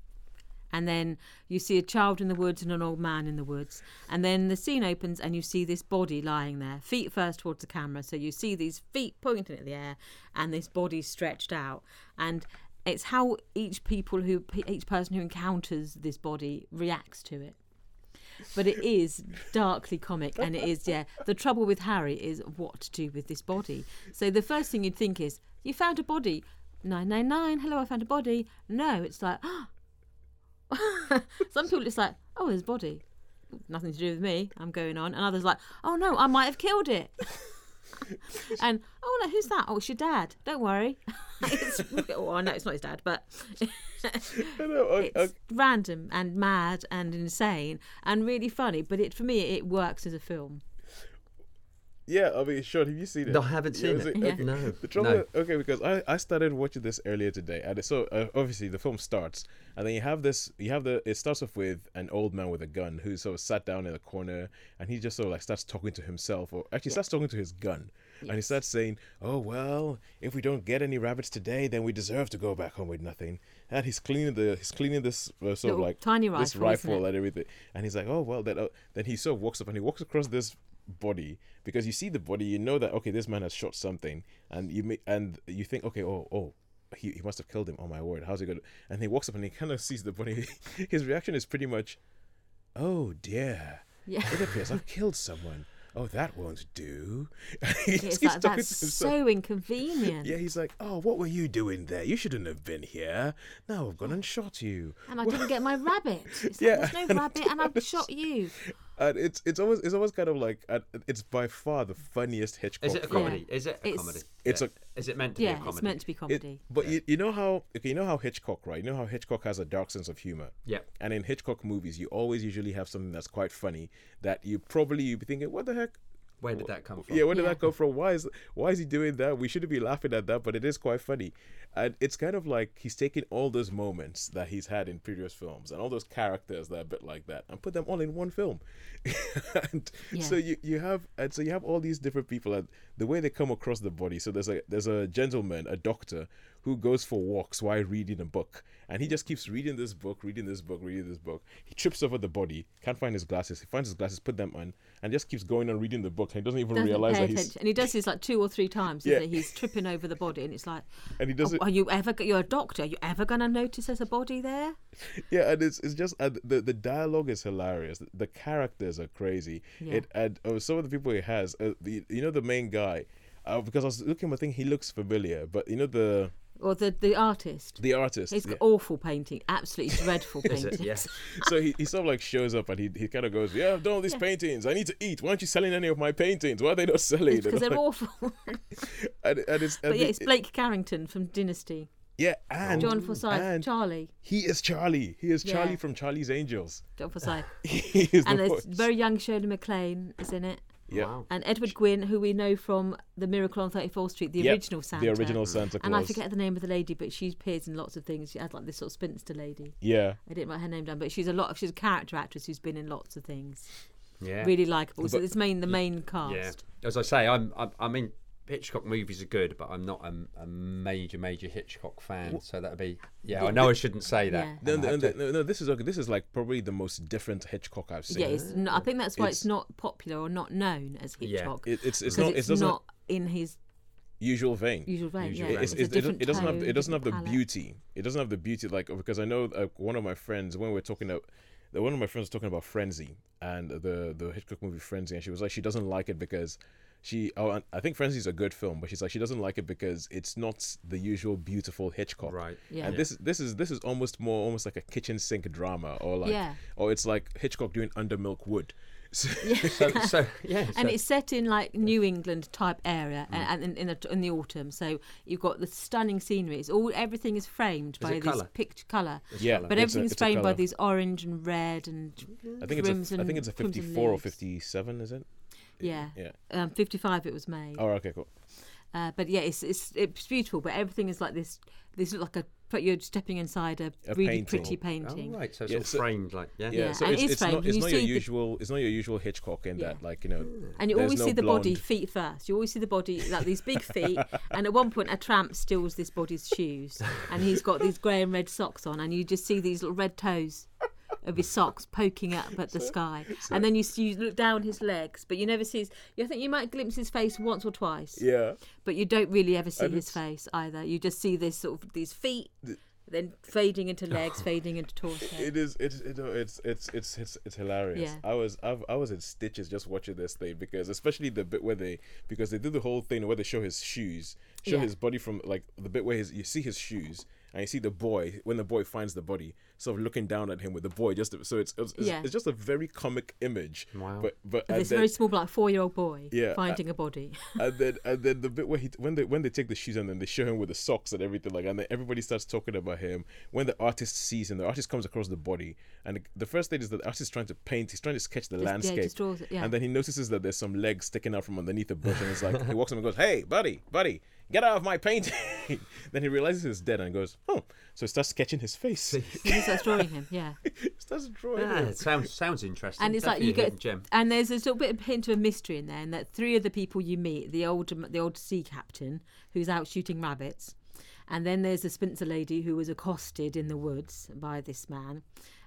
Speaker 2: and then you see a child in the woods and an old man in the woods, and then the scene opens and you see this body lying there, feet first towards the camera. So you see these feet pointing at the air, and this body stretched out, and it's how each people who each person who encounters this body reacts to it. But it is darkly comic and it is yeah the trouble with harry is what to do with this body. So the first thing you'd think is you found a body. 999 hello i found a body. No it's like oh, some people it's like oh there's a body. Nothing to do with me. I'm going on. And others like oh no i might have killed it. And oh no who's that? Oh it's your dad. Don't worry. It's, oh no it's not his dad but
Speaker 1: I know, uh,
Speaker 2: it's random and mad and insane and really funny. But it for me it works as a film
Speaker 1: Yeah, I mean, Sean, have you seen it?
Speaker 3: No, I haven't seen
Speaker 1: is
Speaker 3: it.
Speaker 2: Yeah.
Speaker 1: Okay.
Speaker 3: No,
Speaker 1: The trouble,
Speaker 3: no.
Speaker 1: okay, because I, I started watching this earlier today, and it- so uh, obviously the film starts, and then you have this, you have the, it starts off with an old man with a gun who sort of sat down in a corner, and he just sort of like starts talking to himself, or actually starts talking to his gun, and he starts saying, "Oh well, if we don't get any rabbits today, then we deserve to go back home with nothing." And he's cleaning the, he's cleaning this uh, sort of like
Speaker 2: tiny rifle, isn't
Speaker 1: rifle and everything, and he's like, "Oh well," then uh, then he sort of walks up and he walks across this body because you see the body, you know that okay, this man has shot something, and you may, and you think, okay, oh oh, he, he must have killed him. Oh my word, how's he gonna? And he walks up and he kind of sees the body. His reaction is pretty much, oh dear,
Speaker 2: yeah
Speaker 1: it appears I've killed someone. Oh, that won't do. he
Speaker 2: it's
Speaker 1: just
Speaker 2: like that's so inconvenient
Speaker 1: Yeah, he's like, oh, what were you doing there? You shouldn't have been here. Now I've gone and shot you.
Speaker 2: and I didn't get my rabbit. It's
Speaker 1: Yeah,
Speaker 2: like, there's no rabbit, and I've shot you.
Speaker 1: And it's it's always it's always kind of like uh, it's by far the funniest Hitchcock.
Speaker 3: Is it a
Speaker 1: film.
Speaker 3: comedy? Is it a
Speaker 2: It's-
Speaker 3: comedy?
Speaker 1: It's
Speaker 3: Yeah.
Speaker 1: a-
Speaker 3: Is it meant to
Speaker 2: Yeah,
Speaker 3: be a comedy?
Speaker 2: it's meant to be
Speaker 1: It-
Speaker 2: comedy.
Speaker 1: but you, you know how okay, you know how Hitchcock, right? You know how Hitchcock has a dark sense of humor.
Speaker 3: Yeah.
Speaker 1: And in Hitchcock movies, you always usually have something that's quite funny that you probably you'd be thinking, what the heck?
Speaker 3: Where did that come from?
Speaker 1: Yeah, where did
Speaker 2: Yeah.
Speaker 1: that come from? Why is why is he doing that? We shouldn't be laughing at that, but it is quite funny. And it's kind of like he's taking all those moments that he's had in previous films and all those characters that are a bit like that and put them all in one film. and so you, you have and so you have all these different people and the way they come across the body. So there's a there's a gentleman, a doctor, who goes for walks while reading a book. And he just keeps reading this book, reading this book, reading this book. He trips over the body, can't find his glasses. He finds his glasses, put them on, and just keeps going and reading the book. And he doesn't even
Speaker 2: Doesn't
Speaker 1: realize that he's
Speaker 2: and he does this like two or three times.
Speaker 1: Yeah.
Speaker 2: He's tripping over the body, and it's like,
Speaker 1: and he doesn't
Speaker 2: are you ever? You're a doctor. Are you ever going to notice there's a body there?
Speaker 1: yeah and it's, it's just uh, the the dialogue is hilarious the, the characters are crazy
Speaker 2: Yeah.
Speaker 1: it and uh, some of the people he has uh, the, you know the main guy uh, because i was looking i think he looks familiar but you know the
Speaker 2: Or the the artist.
Speaker 1: the artist
Speaker 2: He's
Speaker 1: yeah.
Speaker 2: got awful painting, absolutely dreadful painting.
Speaker 3: it? Yes.
Speaker 1: so he, he sort of like shows up and he, he kind of goes yeah i've done all these
Speaker 2: Yeah.
Speaker 1: paintings i need to eat why aren't you selling any of my paintings why are they not selling
Speaker 2: because they're awful.
Speaker 1: and, and it's and
Speaker 2: but yeah,
Speaker 1: it-
Speaker 2: it's Blake Carrington from Dynasty.
Speaker 1: yeah and
Speaker 2: John Forsythe,
Speaker 1: and
Speaker 2: Charlie.
Speaker 1: he is charlie he is charlie
Speaker 2: Yeah.
Speaker 1: from charlie's angels
Speaker 2: John Forsythe.
Speaker 1: he is
Speaker 2: and
Speaker 1: the
Speaker 2: there's
Speaker 1: voice.
Speaker 2: very young Shirley MacLaine is in it.
Speaker 1: Yeah
Speaker 3: Wow.
Speaker 2: And Edward Gwenn, who we know from The Miracle on 34th Street, the
Speaker 1: Yep,
Speaker 2: original Santa.
Speaker 1: the original santa claus
Speaker 2: And I forget the name of the lady, but she appears in lots of things. She had like this sort of spinster lady.
Speaker 1: yeah
Speaker 2: I didn't write her name down, but she's a lot. Of, she's a character actress who's been in lots of things.
Speaker 3: Yeah.
Speaker 2: Really likable. So it's main the main cast.
Speaker 3: Yeah. As I say, I'm, I'm I mean Hitchcock movies are good, but I'm not a, a major major Hitchcock fan. So that'd be yeah. I know I shouldn't say that.
Speaker 2: Yeah.
Speaker 1: No,
Speaker 3: and
Speaker 1: no, no,
Speaker 3: to-
Speaker 1: no, no, this is okay. This is like probably the most different Hitchcock I've seen.
Speaker 2: Yeah, it's n I I think that's why it's,
Speaker 1: It's-
Speaker 2: not popular or not known as
Speaker 3: Yeah.
Speaker 2: Hitchcock.
Speaker 1: It, it's it's not
Speaker 2: it's
Speaker 1: it doesn't
Speaker 2: in his
Speaker 1: usual vein.
Speaker 2: usual vein.
Speaker 3: Usual
Speaker 2: yeah,
Speaker 3: vein.
Speaker 1: It's,
Speaker 2: it's,
Speaker 1: it's,
Speaker 2: a
Speaker 1: it, doesn't,
Speaker 2: different
Speaker 1: it doesn't have it doesn't have the
Speaker 2: palette.
Speaker 1: beauty. It doesn't have the beauty like because I know uh, one of my friends when we we're talking about one of my friends was talking about Frenzy and the the Hitchcock movie Frenzy, and she was like, she doesn't like it because she. Oh, I think Frenzy is a good film, but she's like, she doesn't like it because it's not the usual beautiful Hitchcock.
Speaker 3: Right.
Speaker 2: Yeah.
Speaker 1: And this this is this is almost more almost like a kitchen sink drama, or like,
Speaker 2: Yeah.
Speaker 1: or it's like Hitchcock doing Under Milk Wood. So,
Speaker 3: So, so yeah.
Speaker 2: and
Speaker 3: so-
Speaker 2: it's set in like New England type area,
Speaker 3: Mm.
Speaker 2: and, and in, in, the, in the autumn. So you've got the stunning scenery. It's all everything is framed by
Speaker 3: it
Speaker 2: these
Speaker 3: colour?
Speaker 2: picture color,
Speaker 1: yeah,
Speaker 2: but
Speaker 1: it's a-
Speaker 2: everything's
Speaker 1: a
Speaker 2: framed by
Speaker 1: colour.
Speaker 2: these orange and red and
Speaker 1: I think it's a, I think it's a 54 or 57, is it?
Speaker 2: Yeah,
Speaker 1: Yeah.
Speaker 2: um, fifty-five it was made.
Speaker 1: Oh, okay, cool.
Speaker 2: Uh, but yeah, it's, it's it's beautiful. But everything is like this. This look like a. But you're stepping inside a,
Speaker 1: A
Speaker 2: really
Speaker 1: painting.
Speaker 2: pretty
Speaker 3: Oh,
Speaker 2: painting.
Speaker 3: right. So it's
Speaker 1: Yeah,
Speaker 3: all
Speaker 1: so-
Speaker 3: framed like yeah.
Speaker 1: Yeah,
Speaker 2: Yeah,
Speaker 1: so
Speaker 2: and
Speaker 1: it's,
Speaker 2: it is
Speaker 1: it's not
Speaker 2: framed,
Speaker 1: it's
Speaker 2: and
Speaker 1: not your
Speaker 2: see the-
Speaker 1: usual it's not your usual Hitchcock in
Speaker 2: Yeah.
Speaker 1: that like you know
Speaker 2: And you always
Speaker 1: no
Speaker 2: see the body feet first. You always see the body like these big feet. and at one point, a tramp steals this body's shoes, and he's got these grey and red socks on, and you just see these little red toes of his socks poking up at the sky. And then you see, you look down his legs, but you never see his. You think you might glimpse his face once or twice,
Speaker 1: Yeah.
Speaker 2: but you don't really ever see
Speaker 1: And
Speaker 2: his
Speaker 1: it's-
Speaker 2: face either. You just see this sort of these feet. Then fading into legs, fading into torso.
Speaker 1: It is. It's. It, it's. It's. It's. It's. It's hilarious.
Speaker 2: Yeah.
Speaker 1: I was. I've, I was in stitches just watching this thing because, especially the bit where they, because they do the whole thing where they show his shoes, show
Speaker 2: Yeah.
Speaker 1: his body from like the bit where his you see his shoes and you see the boy when the boy finds the body, sort of looking down at him with the boy. Just so it's it's, it's,
Speaker 2: Yeah.
Speaker 1: it's just a very comic image.
Speaker 3: Wow.
Speaker 1: But but
Speaker 2: Of this
Speaker 1: then,
Speaker 2: very small, like four-year-old boy
Speaker 1: Yeah, I-
Speaker 2: finding a body.
Speaker 1: and then and then the bit where he when they when they take the shoes and then they show him with the socks and everything like and then everybody starts talking about him when the artist sees him the artist comes across the body and the, the first thing is that the artist is trying to paint he's trying to sketch the
Speaker 2: Just- yeah,
Speaker 1: landscape
Speaker 2: just draws it, yeah.
Speaker 1: and then he notices that there's some legs sticking out from underneath a bush and it's like he walks up and goes hey buddy buddy get out of my painting then he realizes he's dead and goes oh so he starts sketching his face
Speaker 2: He starts drawing him. Yeah.
Speaker 1: he starts drawing
Speaker 3: Yeah,
Speaker 1: him.
Speaker 3: it sounds sounds interesting.
Speaker 2: and it's like you get
Speaker 3: gem.
Speaker 2: and there's a little bit of hint of a mystery in there and that three of the people you meet the old the old sea captain who's out shooting rabbits and then there's the spinster lady who was accosted in the woods by this man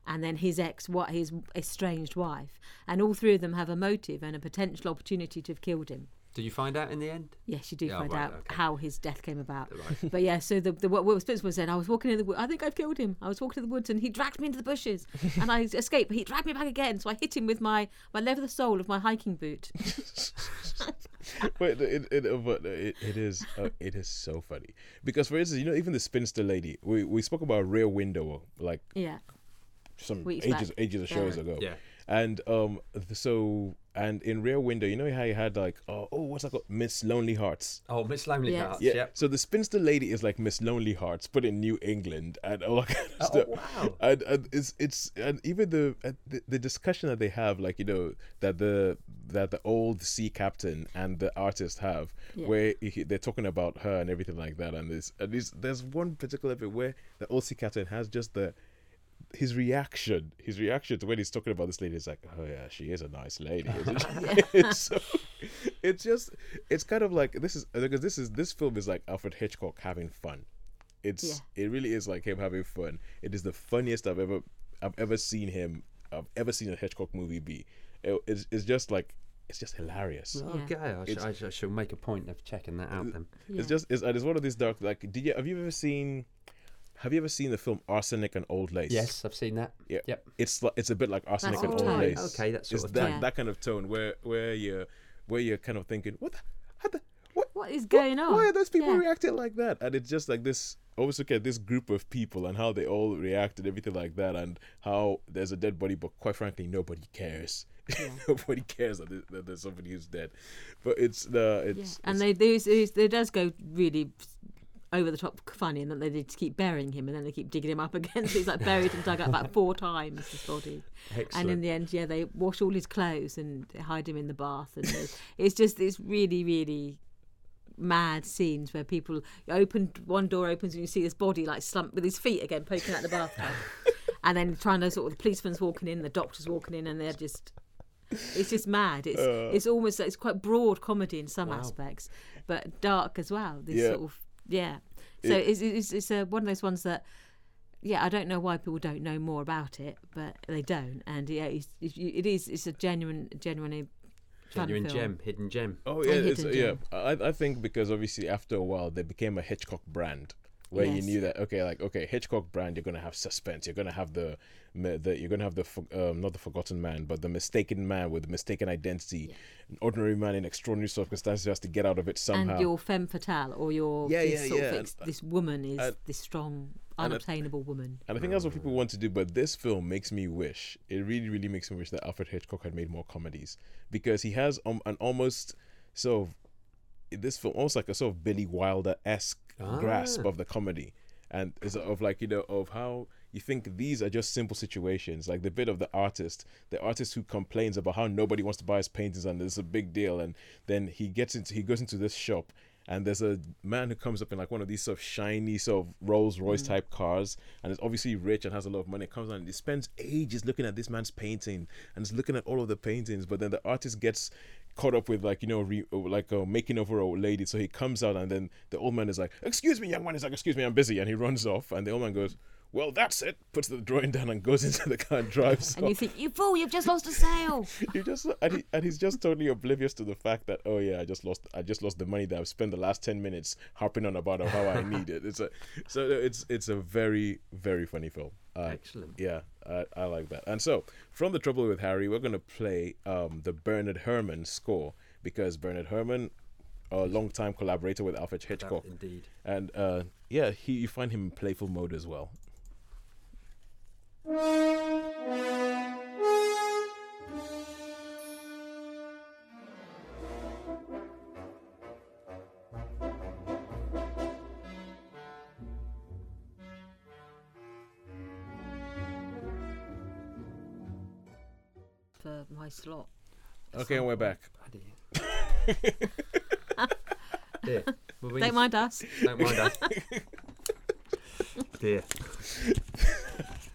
Speaker 2: and then his ex what his estranged wife and all three of them have a motive and a potential opportunity to have killed him
Speaker 3: Did you find out in the end?
Speaker 2: Yes, you do
Speaker 3: Yeah,
Speaker 2: find
Speaker 3: right,
Speaker 2: out
Speaker 3: okay.
Speaker 2: how his death came about.
Speaker 3: Right.
Speaker 2: But yeah, so the, the what Will Spencer was saying, I was walking in the woods. I think I've killed him. I was walking in the woods and he dragged me into the bushes, and I escaped. But he dragged me back again, so I hit him with my my leather sole of my hiking boot.
Speaker 1: But it, it, it, but it, it is uh, it is so funny because for instance, you know, even the spinster lady, we, we spoke about Rear Window like
Speaker 2: yeah,
Speaker 1: some
Speaker 2: Weeks
Speaker 1: ages
Speaker 2: back.
Speaker 1: ages of shows
Speaker 2: Yeah.
Speaker 1: ago.
Speaker 3: Yeah.
Speaker 1: And um, so and in Rear Window, you know how you had like oh, oh what's that called Miss Lonely Hearts.
Speaker 3: Oh, Miss Lonely
Speaker 2: Yes.
Speaker 3: Hearts.
Speaker 1: Yeah.
Speaker 3: Yep.
Speaker 1: So the spinster lady is like Miss Lonely Hearts, but in New England and all that kind of
Speaker 3: Oh,
Speaker 1: stuff.
Speaker 3: wow.
Speaker 1: And, and it's it's and even the, uh, the the discussion that they have, like you know that the that the old sea captain and the artist have,
Speaker 2: Yeah.
Speaker 1: where he, they're talking about her and everything like that. And there's and there's, there's one particular bit where the old sea captain has just the his reaction, his reaction to when he's talking about this lady is like, oh yeah, she is a nice lady. it's, so, it's just, it's kind of like this is because this is this film is like Alfred Hitchcock having fun. It's it really is like him having fun. It is the funniest I've ever I've ever seen him. I've ever seen a Hitchcock movie be. It- it's, it's just like it's just hilarious.
Speaker 3: Okay, I, sh- I, sh- I shall make a point of checking that out then.
Speaker 2: yeah.
Speaker 1: It's just it's, and it's one of these dark like. Did you have you ever seen? Have you ever seen the film Arsenic and Old Lace?
Speaker 3: Yes, I've seen that.
Speaker 1: Yeah.
Speaker 3: Yep.
Speaker 1: It's li- it's a bit like arsenic
Speaker 2: That's
Speaker 1: and old
Speaker 2: tone.
Speaker 1: lace.
Speaker 3: Okay, that's sort
Speaker 1: it's
Speaker 3: of
Speaker 1: that.
Speaker 2: Yeah.
Speaker 1: that kind of tone where where you where you're kind of thinking what the, how the what
Speaker 2: what is going on?
Speaker 1: why are those people
Speaker 2: Yeah.
Speaker 1: reacting like that? And it's just like this. Always look at this group of people and how they all react and everything like that, and how there's a dead body, but quite frankly, nobody cares. nobody cares that, that there's somebody who's dead. But it's the
Speaker 2: Yeah.
Speaker 1: it's,
Speaker 2: And
Speaker 1: it's-
Speaker 2: they there's, there's, there does go really over the top funny, and then they just keep burying him, and then they keep digging him up again. So he's like buried and dug up about four times his body. And in the end, yeah, they wash all his clothes and hide him in the bath, and it's just it's really really mad scenes where people you open one door opens and you see this body like slumped with his feet again poking out the bathtub, and then trying to sort of the policeman's walking in, the doctor's walking in, and they're just. It's just mad. It's uh. it's almost it's quite broad comedy in some
Speaker 3: Wow.
Speaker 2: aspects, but dark as well. This
Speaker 1: Yeah.
Speaker 2: sort of yeah. So
Speaker 1: It-
Speaker 2: it's it's, it's uh one of those ones that yeah, I don't know why people don't know more about it, but they don't. And yeah, it's, it's, it is a genuine, genuinely
Speaker 3: Genuine gem, hidden gem.
Speaker 1: Oh yeah, it's,
Speaker 2: hidden
Speaker 1: yeah. I I think because obviously after a while they became a Hitchcock brand, where you knew that okay, like okay, Hitchcock brand, you're gonna have suspense, you're gonna have the, the you're gonna have the um, not the forgotten man, but the mistaken man with the mistaken identity, an ordinary man in extraordinary circumstances who has to get out of it somehow.
Speaker 2: And your femme fatale or your
Speaker 1: Yeah,
Speaker 2: this
Speaker 1: yeah,
Speaker 2: sort
Speaker 1: yeah,
Speaker 2: of
Speaker 1: and-
Speaker 2: this woman is
Speaker 1: and-
Speaker 2: this strong,
Speaker 1: and-
Speaker 2: woman.
Speaker 1: And I think that's what people want to do, but this film makes me wish. It really, really makes me wish that Alfred Hitchcock had made more comedies because he has um, an almost sort of in this film almost like a sort of Billy Wilder esque grasp
Speaker 3: Ah.
Speaker 1: of the comedy, and is of like you know of how you think these are just simple situations, like the bit of the artist, the artist who complains about how nobody wants to buy his paintings and it's a big deal, and then he gets into he goes into this shop and there's a man who comes up in like one of these sort of shiny sort of Rolls Royce type cars and is obviously rich and has a lot of money. Comes on and he spends ages looking at this man's painting and is looking at all of the paintings but then the artist gets caught up with like you know re, like uh, making over a lady. So he comes out and then the old man is like excuse me young man. Is like excuse me I'm busy. And he runs off and the old man goes well that's it puts the drawing down and goes into the car and drives
Speaker 2: And
Speaker 1: off
Speaker 2: you think, you fool, you've just lost a sale.
Speaker 1: you just and, he, and he's just totally oblivious to the fact that oh yeah I just lost I just lost the money that I've spent the last ten minutes harping on about of how I need it. It's a so it's it's a very very funny film. Uh,
Speaker 3: Excellent.
Speaker 1: Yeah, I, I like that. And so from the Trouble with Harry, we're gonna play um, the Bernard Herrmann score because Bernard Herrmann a long-time collaborator with Alfred Hitchcock,
Speaker 3: Indeed.
Speaker 1: and uh, yeah, he you find him in playful mode as well.
Speaker 2: For my slot.
Speaker 1: Okay, and we're back.
Speaker 3: Dear.
Speaker 2: Don't mind us.
Speaker 3: Don't mind us. Dear.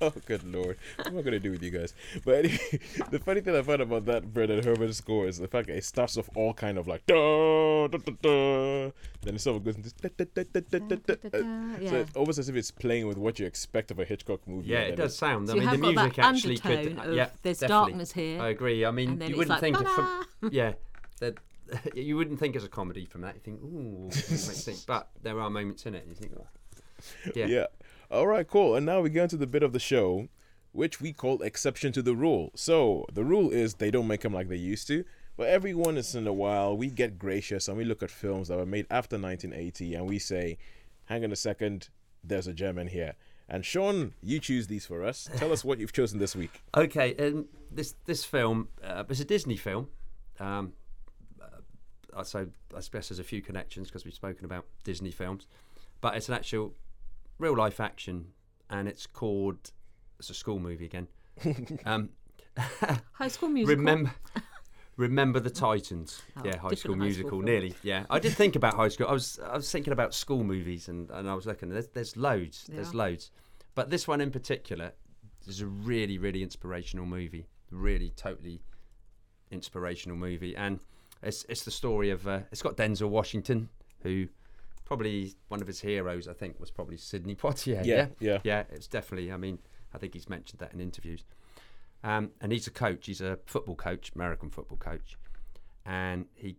Speaker 1: Oh, good lord. What am I going to do with you guys? But anyway, the funny thing I found about that Brendan Herrmann score is the fact that it starts off all kind of like, da, da, da, da. then it sort of goes into. Da, da, da, da, da, da, da. Uh, So it's almost as if it's playing with what you expect of a Hitchcock movie.
Speaker 3: Yeah, it does sound.
Speaker 2: So
Speaker 3: I mean, the music actually could.
Speaker 2: undertone of
Speaker 3: yeah,
Speaker 2: there's
Speaker 3: definitely.
Speaker 2: darkness here,
Speaker 3: I agree. I mean, you wouldn't
Speaker 2: like,
Speaker 3: think of from, yeah that you wouldn't think as a comedy from that. You think, ooh, it makes think, but there are moments in it. And you think, oh. yeah,
Speaker 1: Yeah. All right, cool. And now we get into the bit of the show which we call exception to the rule. So the rule is they don't make them like they used to. But every once in a while, we get gracious and we look at films that were made after 1980 and we say, hang on a second, there's a gem in here. And Sean, you choose these for us. Tell us what you've chosen this week.
Speaker 3: Okay, and this this film uh, it's a Disney film. Um, uh, so I suppose there's a few connections because we've spoken about Disney films, but it's an actual real life action, and it's called it's a school movie again. um,
Speaker 2: High School Musical.
Speaker 3: remember. Remember the Titans?
Speaker 2: Oh,
Speaker 3: yeah, High School
Speaker 2: High
Speaker 3: Musical.
Speaker 2: film.
Speaker 3: nearly. Yeah, I did think about High School. I was I was thinking about school movies, and, and I was looking. There's, there's loads. There's loads, but this one in particular is a really really inspirational movie. Really, totally inspirational movie, and it's it's the story of uh, it's got Denzel Washington, who probably one of his heroes. I think was probably Sidney Poitier.
Speaker 1: Yeah,
Speaker 3: Yeah,
Speaker 1: yeah.
Speaker 3: yeah. It's definitely. I mean, I think he's mentioned that in interviews. Um, and he's a coach. He's a football coach, American football coach, and he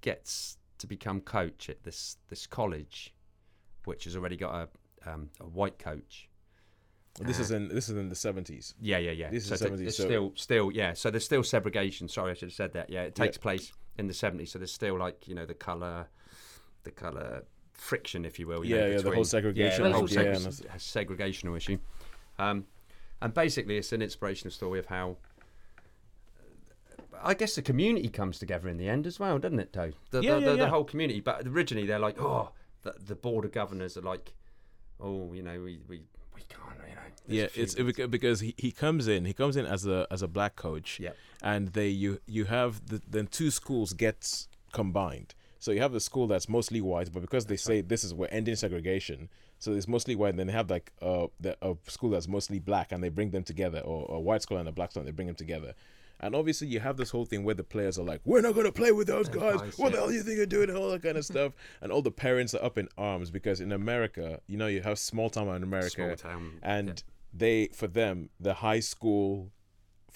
Speaker 3: gets to become coach at this this college, which has already got a um, a white coach.
Speaker 1: This is in this is in the 70s.
Speaker 3: Yeah, yeah, yeah.
Speaker 1: This is
Speaker 3: so
Speaker 1: 70s, so-
Speaker 3: still still yeah. So there's still segregation. Sorry, I should have said that. Yeah, it takes
Speaker 1: Yeah.
Speaker 3: place in the 70s. So there's still like you know the color, the color friction, if you will. you
Speaker 1: Yeah,
Speaker 3: know,
Speaker 1: yeah, the whole segregation
Speaker 3: Yeah, the whole
Speaker 2: Racial
Speaker 3: seg-
Speaker 1: segregation.
Speaker 3: segregational issue. Um, and basically, it's an inspirational story of how. I guess the community comes together in the end as well, doesn't it, Though The,
Speaker 1: Yeah,
Speaker 3: the,
Speaker 1: yeah,
Speaker 3: the, the whole community. But originally, they're like, oh, the, the board of governors are like, oh, you know, we, we, we can't, you know.
Speaker 1: Yeah, it's
Speaker 3: things."
Speaker 1: because he, he comes in. He comes in as a as a black coach.
Speaker 3: yeah.
Speaker 1: and they you you have the then two schools get combined. So you have the school that's mostly white, but because they say this is we're ending segregation, so it's mostly white. And then they have like uh the, a school that's mostly black, and they bring them together, or a white school and a black school, and they bring them together. And obviously, you have this whole thing where the players are like, "We're not gonna play with those guys.
Speaker 3: guys,
Speaker 1: What the hell do you think you're doing?" and All that kind of stuff. And all the parents are up in arms because in America, you know, you have small town in America,
Speaker 3: Small town,
Speaker 1: and
Speaker 3: yeah.
Speaker 1: they for them the high school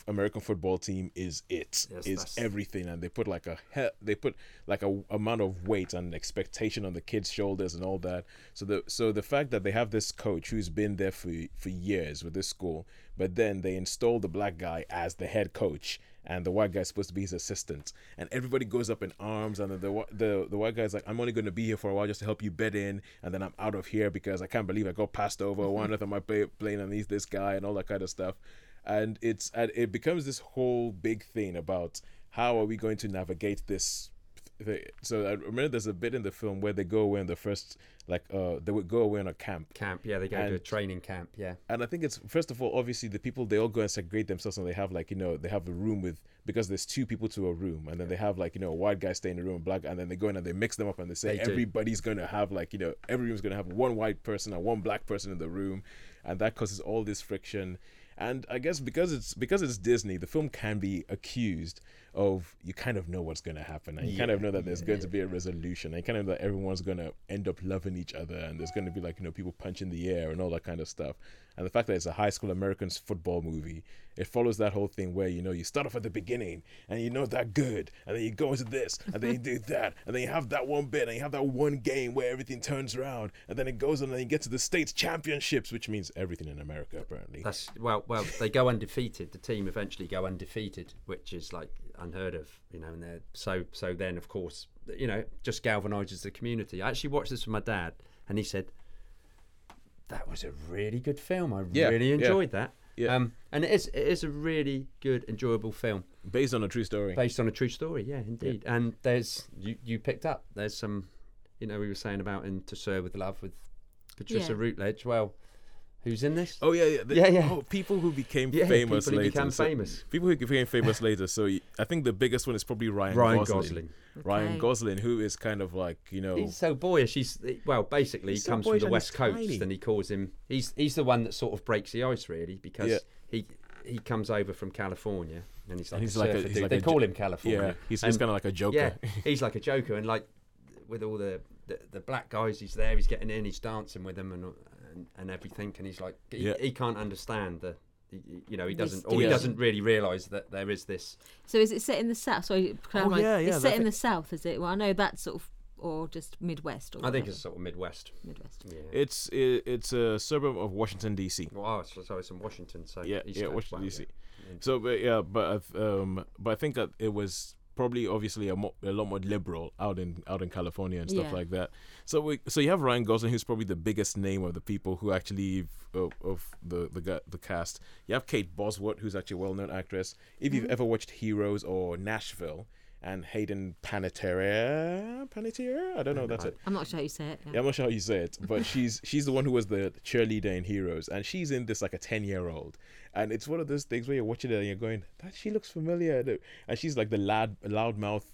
Speaker 1: American football team is it
Speaker 3: Yes,
Speaker 1: is
Speaker 3: that's-
Speaker 1: everything, and they put like a he- they put like a amount of weight and expectation on the kids' shoulders and all that. So the so the fact that they have this coach who's been there for for years with this school, but then they install the black guy as the head coach. And the white guy's supposed to be his assistant, and everybody goes up in arms. And then the the the white guy's like, "I'm only going to be here for a while just to help you bed in, and then I'm out of here because I can't believe I got passed over. One of my play, playing underneath this guy and all that kind of stuff." And it's and it becomes this whole big thing about how are we going to navigate this th- so I remember there's a bit in the film where they go away on the first like uh they would go away on a camp
Speaker 3: Camp, yeah, they go to a training camp, yeah.
Speaker 1: and I think it's first of all, obviously the people they all go and segregate themselves, and they have like you know they have a room with because there's two people to a room, and then they have like you know a white guy stay in a room, black, and then they go in and they mix them up, and they say
Speaker 3: They
Speaker 1: everybody's gonna have like you know every room's gonna have one white person and one black person in the room, and that causes all this friction. And I guess because it's because it's Disney, the film can be accused of you kind of know what's going to happen, and you kind of know that there's going to be a resolution, and you kind of know that everyone's going to end up loving each other, and there's going to be like you know people punching the air and all that kind of stuff. And the fact that it's a high school American football movie, it follows that whole thing where you know you start off at the beginning and you know that good, and then you go into this, and then you do that, and then you have that one bit, and you have that one game where everything turns around, and then it goes on, and then you get to the states championships, which means everything in America apparently.
Speaker 3: That's well, well, they go undefeated. The team eventually go undefeated, which is like unheard of, you know. And they're so so. Then of course, you know, just galvanizes the community. I actually watched this with my dad, and he said that was a really good film. I
Speaker 1: Yeah,
Speaker 3: really
Speaker 1: yeah,
Speaker 3: enjoyed that.
Speaker 1: yeah.
Speaker 3: Um, and it is it is a really good, enjoyable film
Speaker 1: Based on a true story.
Speaker 3: based on a true story. Yeah, indeed. And there's you you picked up. There's some, you know, we were saying about in To Sir with Love with Patricia
Speaker 2: Yeah.
Speaker 3: Routledge. Well, who's in this?
Speaker 1: Oh yeah, yeah, the-
Speaker 3: Yeah, yeah.
Speaker 1: Oh, people who became
Speaker 3: Yeah,
Speaker 1: famous
Speaker 3: people who
Speaker 1: later.
Speaker 3: became
Speaker 1: So-
Speaker 3: famous.
Speaker 1: People who became famous later. So I think the biggest one is probably Ryan,
Speaker 3: Ryan
Speaker 1: Gosling.
Speaker 3: Gosling.
Speaker 1: Ryan Gosling, who is kind of like you know,
Speaker 3: He's so boyish. He's well, basically, he
Speaker 1: He's so
Speaker 3: comes from the West Coast,
Speaker 1: tiny.
Speaker 3: and he calls him. He's he's the one that sort of breaks the ice, really, because
Speaker 1: Yeah.
Speaker 3: he he comes over from California, and he's like
Speaker 1: And he's
Speaker 3: a
Speaker 1: like a- he's like
Speaker 3: they
Speaker 1: a
Speaker 3: call him California.
Speaker 1: yeah, he's
Speaker 3: And-
Speaker 1: just kind of like a joker.
Speaker 3: Yeah, he's like a joker, and like with all the, the the black guys, he's there, he's getting in, he's dancing with them, and and, and everything, and he's like he,
Speaker 1: Yeah.
Speaker 3: he can't understand the. You know, he doesn't, or he doesn't really realise that there is this.
Speaker 2: So is it set in the south? Sorry, clarify.
Speaker 1: Oh, yeah, yeah,
Speaker 2: It's set in the south, is it? Well, I know that's sort of, or just Midwest. Or
Speaker 3: I think it's sort of Midwest.
Speaker 2: Midwest.
Speaker 3: Yeah.
Speaker 1: It's it, it's a suburb of Washington D.C.
Speaker 3: Well, so, so it's in Washington. So
Speaker 1: Yeah,
Speaker 3: East
Speaker 1: yeah,
Speaker 3: Coast,
Speaker 1: Washington
Speaker 3: well,
Speaker 1: D.C.
Speaker 3: yeah.
Speaker 1: So, but yeah, but I've, um, but I think that it was probably obviously a, mo- a lot more liberal out in out in California and stuff
Speaker 2: Yeah.
Speaker 1: like that. So we, so you have Ryan Gosling, who's probably the biggest name of the people who actually uh, of, of the the the cast. You have Kate Bosworth, who's actually a well-known actress. If you've mm-hmm. ever watched Heroes or Nashville, and Hayden Panettiere, Panettiere, I don't know. That's it.
Speaker 2: I'm not sure how you say it. Yeah.
Speaker 1: Yeah, I'm not sure how you say it, but she's she's the one who was the cheerleader in Heroes, and she's in this like a ten year old, and it's one of those things where you're watching it and you're going, that she looks familiar, and she's like the lad loudmouth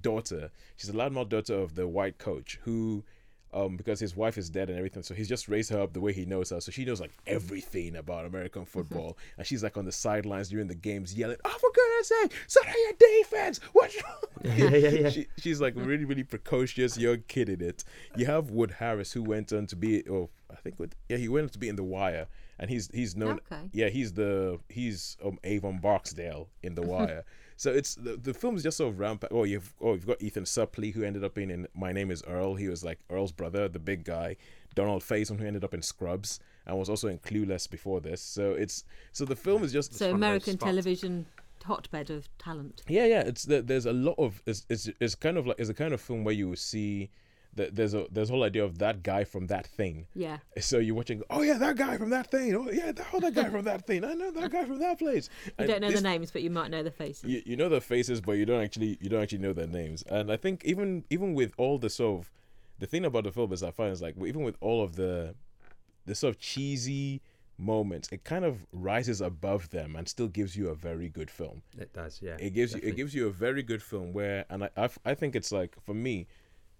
Speaker 1: daughter. She's the loudmouth daughter of the white coach who. Um, because his wife is dead and everything, so he's just raised her up the way he knows her. So she knows like everything about American football, and she's like on the sidelines during the games, yelling, "Oh, for goodness sake, settle your defense! What's wrong?"
Speaker 3: Yeah, yeah, yeah.
Speaker 1: she, she's like really, really precocious young kid in it. You have Wood Harris, who went on to be, oh, I think, with, yeah, he went on to be in The Wire, and he's he's known,
Speaker 2: Okay.
Speaker 1: yeah, he's the he's um Avon Barksdale in The Wire. So it's the the film's just sort of rampant. Oh, you've oh you've got Ethan Suplee, who ended up being in My Name Is Earl. He was like Earl's brother, the big guy. Donald Faison, who ended up in Scrubs and was also in Clueless before this. So it's so the film is just
Speaker 2: So
Speaker 3: one of those
Speaker 2: American television hotbed of talent.
Speaker 1: yeah, yeah. It's the, there's a lot of it's, it's it's kind of like it's a kind of film where you will see that there's a there's a whole idea of that guy from that thing.
Speaker 2: Yeah.
Speaker 1: So you're watching. Oh yeah, that guy from that thing. Oh yeah, that, oh, that guy from that thing. I know that guy from that place.
Speaker 2: You
Speaker 1: And
Speaker 2: don't know
Speaker 1: this-
Speaker 2: the names, but you might know the faces.
Speaker 1: You, you know the faces, but you don't actually you don't actually know their names. And I think even even with all the sort of the thing about the film is I find is like even with all of the the sort of cheesy moments, it kind of rises above them and still gives you a very good film
Speaker 3: It does, yeah.
Speaker 1: it gives you it gives you a very good film where and I I think it's like for me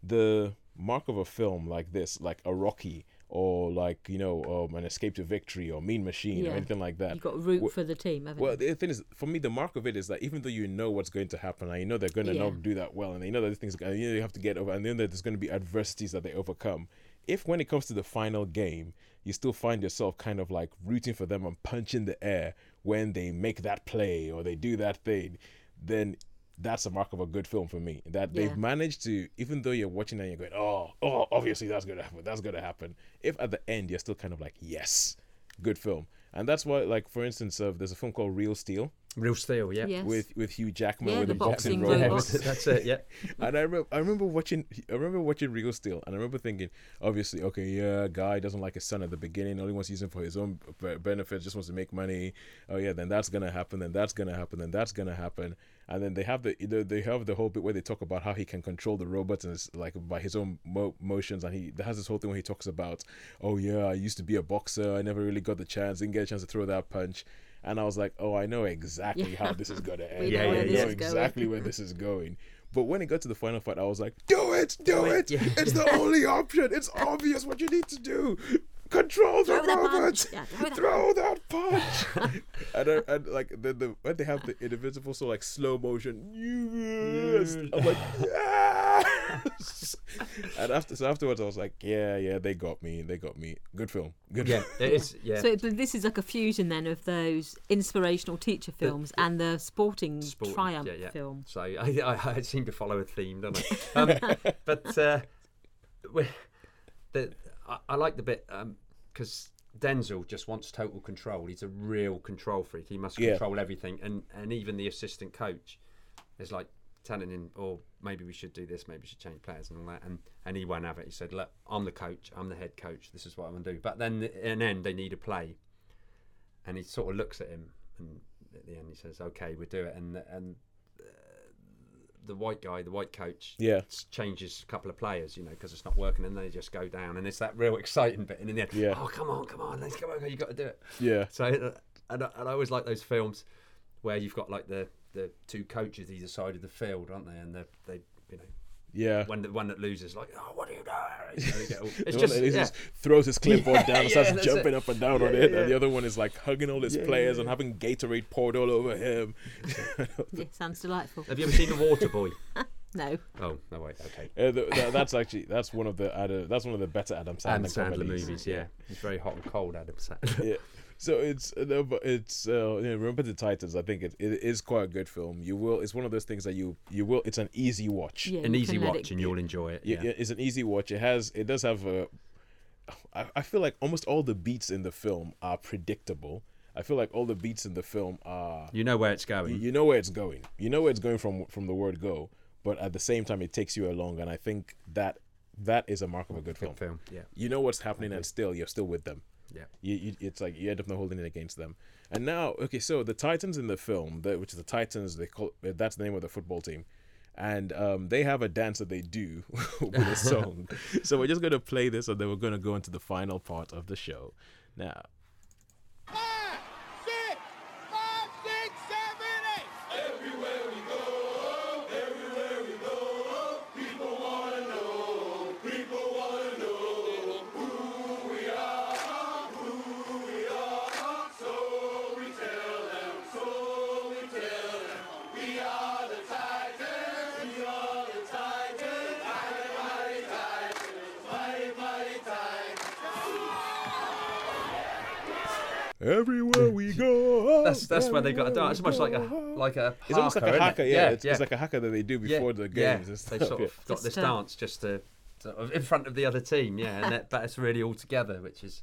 Speaker 1: the mark of a film like this like a rocky or like you know um, an escape to victory or mean machine or anything like that
Speaker 2: You've got to root
Speaker 1: Wh-
Speaker 2: for the team, haven't
Speaker 1: well
Speaker 2: you?
Speaker 1: the thing is for me the mark of it is that even though you know what's going to happen and you know they're going to
Speaker 2: Yeah.
Speaker 1: not do that well and you know that these things and you know you have to get over and then there's going to be adversities that they overcome if when it comes to the final game, you still find yourself kind of like rooting for them and punching the air when they make that play or they do that thing, then that's a mark of a good film for me. That
Speaker 2: Yeah.
Speaker 1: they've managed to, even though you're watching and you're going, oh, oh, obviously that's gonna happen, that's gonna happen. If at the end you're still kind of like, yes, good film, and that's why, like for instance, uh, there's a film called Real Steel
Speaker 3: Real steel, yeah.
Speaker 2: Yes.
Speaker 1: with with Hugh Jackman
Speaker 2: Yeah,
Speaker 1: with
Speaker 2: the
Speaker 1: the boxing,
Speaker 2: boxing
Speaker 1: robots.
Speaker 2: robots.
Speaker 3: That's it, yeah.
Speaker 1: And I remember, I remember watching, I remember watching Real Steel, and I remember thinking, obviously, okay, yeah, guy doesn't like his son at the beginning, only wants to use him for his own b- benefits, just wants to make money. Oh yeah, then that's gonna happen, then that's gonna happen, then that's gonna happen, and then they have the, the they have the whole bit where they talk about how he can control the robots and it's like by his own mo- motions, and he has this whole thing where he talks about, oh yeah, I used to be a boxer, I never really got the chance, didn't get a chance to throw that punch. And I was like, oh, I know exactly how this is gonna end.
Speaker 2: We
Speaker 3: know
Speaker 1: I know
Speaker 2: going.
Speaker 1: exactly where this is going. But when it got to the final fight, I was like, do it, do it.
Speaker 3: Yeah.
Speaker 1: It's the only option. It's obvious what you need to do. Control the
Speaker 2: Throw the punch.
Speaker 1: robots.
Speaker 2: Yeah, throw the
Speaker 1: throw that punch. and, I, and like the, the when they have the indivisible, so like slow motion. Yes. I'm like yes. and after so afterwards, I was like, yeah, yeah, they got me. They got me. Good film. Good.
Speaker 3: Yeah,
Speaker 1: film.
Speaker 3: it is. Yeah.
Speaker 2: So it- this is like a fusion then of those inspirational teacher films and the sporting,
Speaker 3: Sporting,
Speaker 2: triumph
Speaker 3: yeah, yeah.
Speaker 2: film.
Speaker 3: So I, I, I seem to follow a theme, don't I? Um, but uh, we, the, I, I like the bit um, because Denzel just wants total control. He's a real control freak. He must
Speaker 1: Yeah.
Speaker 3: control everything, and and even the assistant coach is like telling him, "Oh, maybe we should do this. Maybe we should change players and all that." And and he won't have it. He said, "Look, I'm the coach. I'm the head coach. This is what I'm gonna do." But then in the end, they need a play, and he sort of looks at him, and at the end he says, "Okay, we'll do it." And and the white guy, the white coach,
Speaker 1: Yeah.
Speaker 3: changes a couple of players, you know, because it's not working, and they just go down, and it's that real exciting bit. And in the end,
Speaker 1: Yeah.
Speaker 3: oh come on, come on, let's go, you got to do it.
Speaker 1: Yeah.
Speaker 3: So, uh, and, I- and I always like those films where you've got like the the two coaches either side of the field, aren't they? And they they you know
Speaker 1: Yeah.
Speaker 3: when the one that loses like, oh, what are you doing? You know, they get all-
Speaker 1: The
Speaker 3: it's just
Speaker 1: that is
Speaker 3: yeah.
Speaker 1: just throws his clipboard down and
Speaker 3: yeah,
Speaker 1: starts jumping
Speaker 3: it.
Speaker 1: up and down on it,
Speaker 3: yeah.
Speaker 1: and the other one is like hugging all his players and having Gatorade poured all over him.
Speaker 2: Yeah, sounds delightful.
Speaker 3: Have you ever seen The Water Boy?
Speaker 2: No.
Speaker 3: Oh no, wait, okay.
Speaker 1: Uh, th- th- that's actually that's one of the Adam, that's one of the better Adam Sandler,
Speaker 3: Adam Sandler
Speaker 1: comedies.
Speaker 3: movies, yeah. He's very hot and cold, Adam Sandler.
Speaker 1: yeah. So it's uh, no, but it's uh, you know, remember the Titans. I think it, it is quite a good film. You will. It's one of those things that you you will. It's an easy watch.
Speaker 2: Yeah,
Speaker 3: An easy watch,
Speaker 2: it-
Speaker 3: and you'll enjoy it. Yeah.
Speaker 1: yeah, it's an easy watch. It has. It does have a. I, I feel like almost all the beats in the film are predictable. I feel like all the beats in the film are.
Speaker 3: You know where it's going.
Speaker 1: You know where it's going. You know where it's going from from the word go. But at the same time, it takes you along, and I think that that is a mark of a good film.
Speaker 3: Film. Yeah.
Speaker 1: You know what's happening, and still you're still with them.
Speaker 3: Yeah.
Speaker 1: You, you, it's like you end up not holding it against them. And now, okay, so the Titans in the film, the, which is the Titans, they call that's the name of the football team, and um, they have a dance that they do with a song. so we're just gonna play this, and then we're gonna go into the final part of the show. Now, everywhere we go,
Speaker 3: That's that's where they got to dance. It's much like a like a
Speaker 1: It's almost like a
Speaker 3: isn't it?
Speaker 1: haka, yeah. it's, it's like a haka that they do
Speaker 3: Yeah,
Speaker 1: before the
Speaker 3: yeah.
Speaker 1: games. and
Speaker 3: They
Speaker 1: stuff,
Speaker 3: sort
Speaker 1: yeah.
Speaker 3: of got
Speaker 2: Just
Speaker 3: this
Speaker 2: to-
Speaker 3: dance just to, sort of in front of the other team, yeah, and that, but it's really all together, which is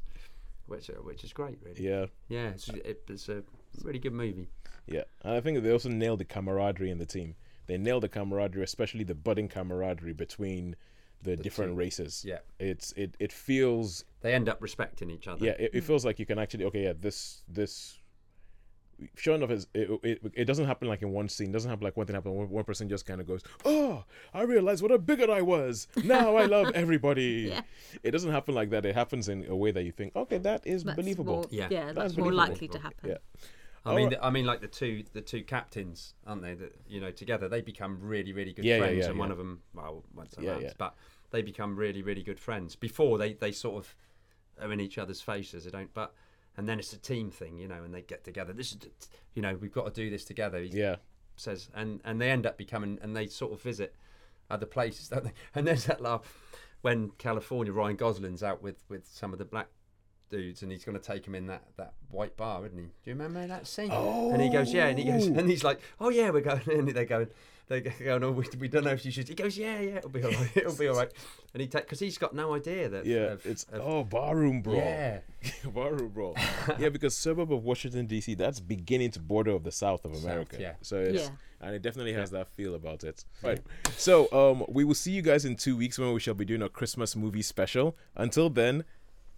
Speaker 3: which uh, which is great, really.
Speaker 1: yeah.
Speaker 3: Yeah, it's, it, it's a really good movie.
Speaker 1: Yeah, and I think they also nailed the camaraderie in the team. They nailed the camaraderie, especially the budding camaraderie between the, different
Speaker 3: two.
Speaker 1: races.
Speaker 3: Yeah.
Speaker 1: it's it it feels
Speaker 3: They end up respecting each other.
Speaker 1: yeah it, it hmm. feels like you can actually okay yeah this this sure enough is it, it, it doesn't happen like in one scene doesn't happen like one thing happen one, one person just kind of goes oh i realized what a bigot i was now i love everybody
Speaker 2: Yeah.
Speaker 1: it doesn't happen like that it happens in a way that you think okay that is
Speaker 2: That's
Speaker 1: believable
Speaker 2: More,
Speaker 3: Yeah.
Speaker 2: yeah,
Speaker 1: That's
Speaker 2: that's more likely to happen.
Speaker 1: yeah
Speaker 3: I mean,
Speaker 1: Alright.
Speaker 3: the, I mean, like the two, the two captains, aren't they? That you know, together they become really, really good
Speaker 1: Yeah, yeah,
Speaker 3: friends,
Speaker 1: yeah,
Speaker 3: and one of them, well, once
Speaker 1: Yeah,
Speaker 3: yeah,
Speaker 1: yeah.
Speaker 3: but they become really, really good friends. Before they, they sort of are in each other's faces. They don't, but and then it's a team thing, you know, and they get together. This is, you know, we've got to do this together. He
Speaker 1: yeah
Speaker 3: says, and and they end up becoming, and they sort of visit other places, don't they? And there's that laugh when California Ryan Gosling's out with with some of the black dudes and he's going to take him in that that white bar, isn't he? Do you remember that scene? And he goes, yeah, and he goes, and he's like, oh yeah, we're going, and they're going. They're going. Oh, we, we don't know if you should. He goes, yeah, yeah, it'll be all right. It'll be all right. And he because he's got no idea that.
Speaker 1: Yeah,
Speaker 3: of-
Speaker 1: it's
Speaker 3: of-
Speaker 1: oh barroom brawl.
Speaker 3: yeah.
Speaker 1: barroom brawl. yeah, because suburb of Washington D.C. that's beginning to border of the South of America.
Speaker 3: yeah.
Speaker 1: So it's,
Speaker 2: Yeah.
Speaker 1: and it definitely has that feel about it. Right. So um, we will see you guys in two weeks when we shall be doing a Christmas movie special. Until then,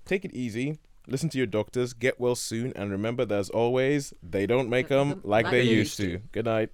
Speaker 1: take it easy. Listen to your doctors. Get well soon, and remember that as always, they don't make them like, they used to. Good night.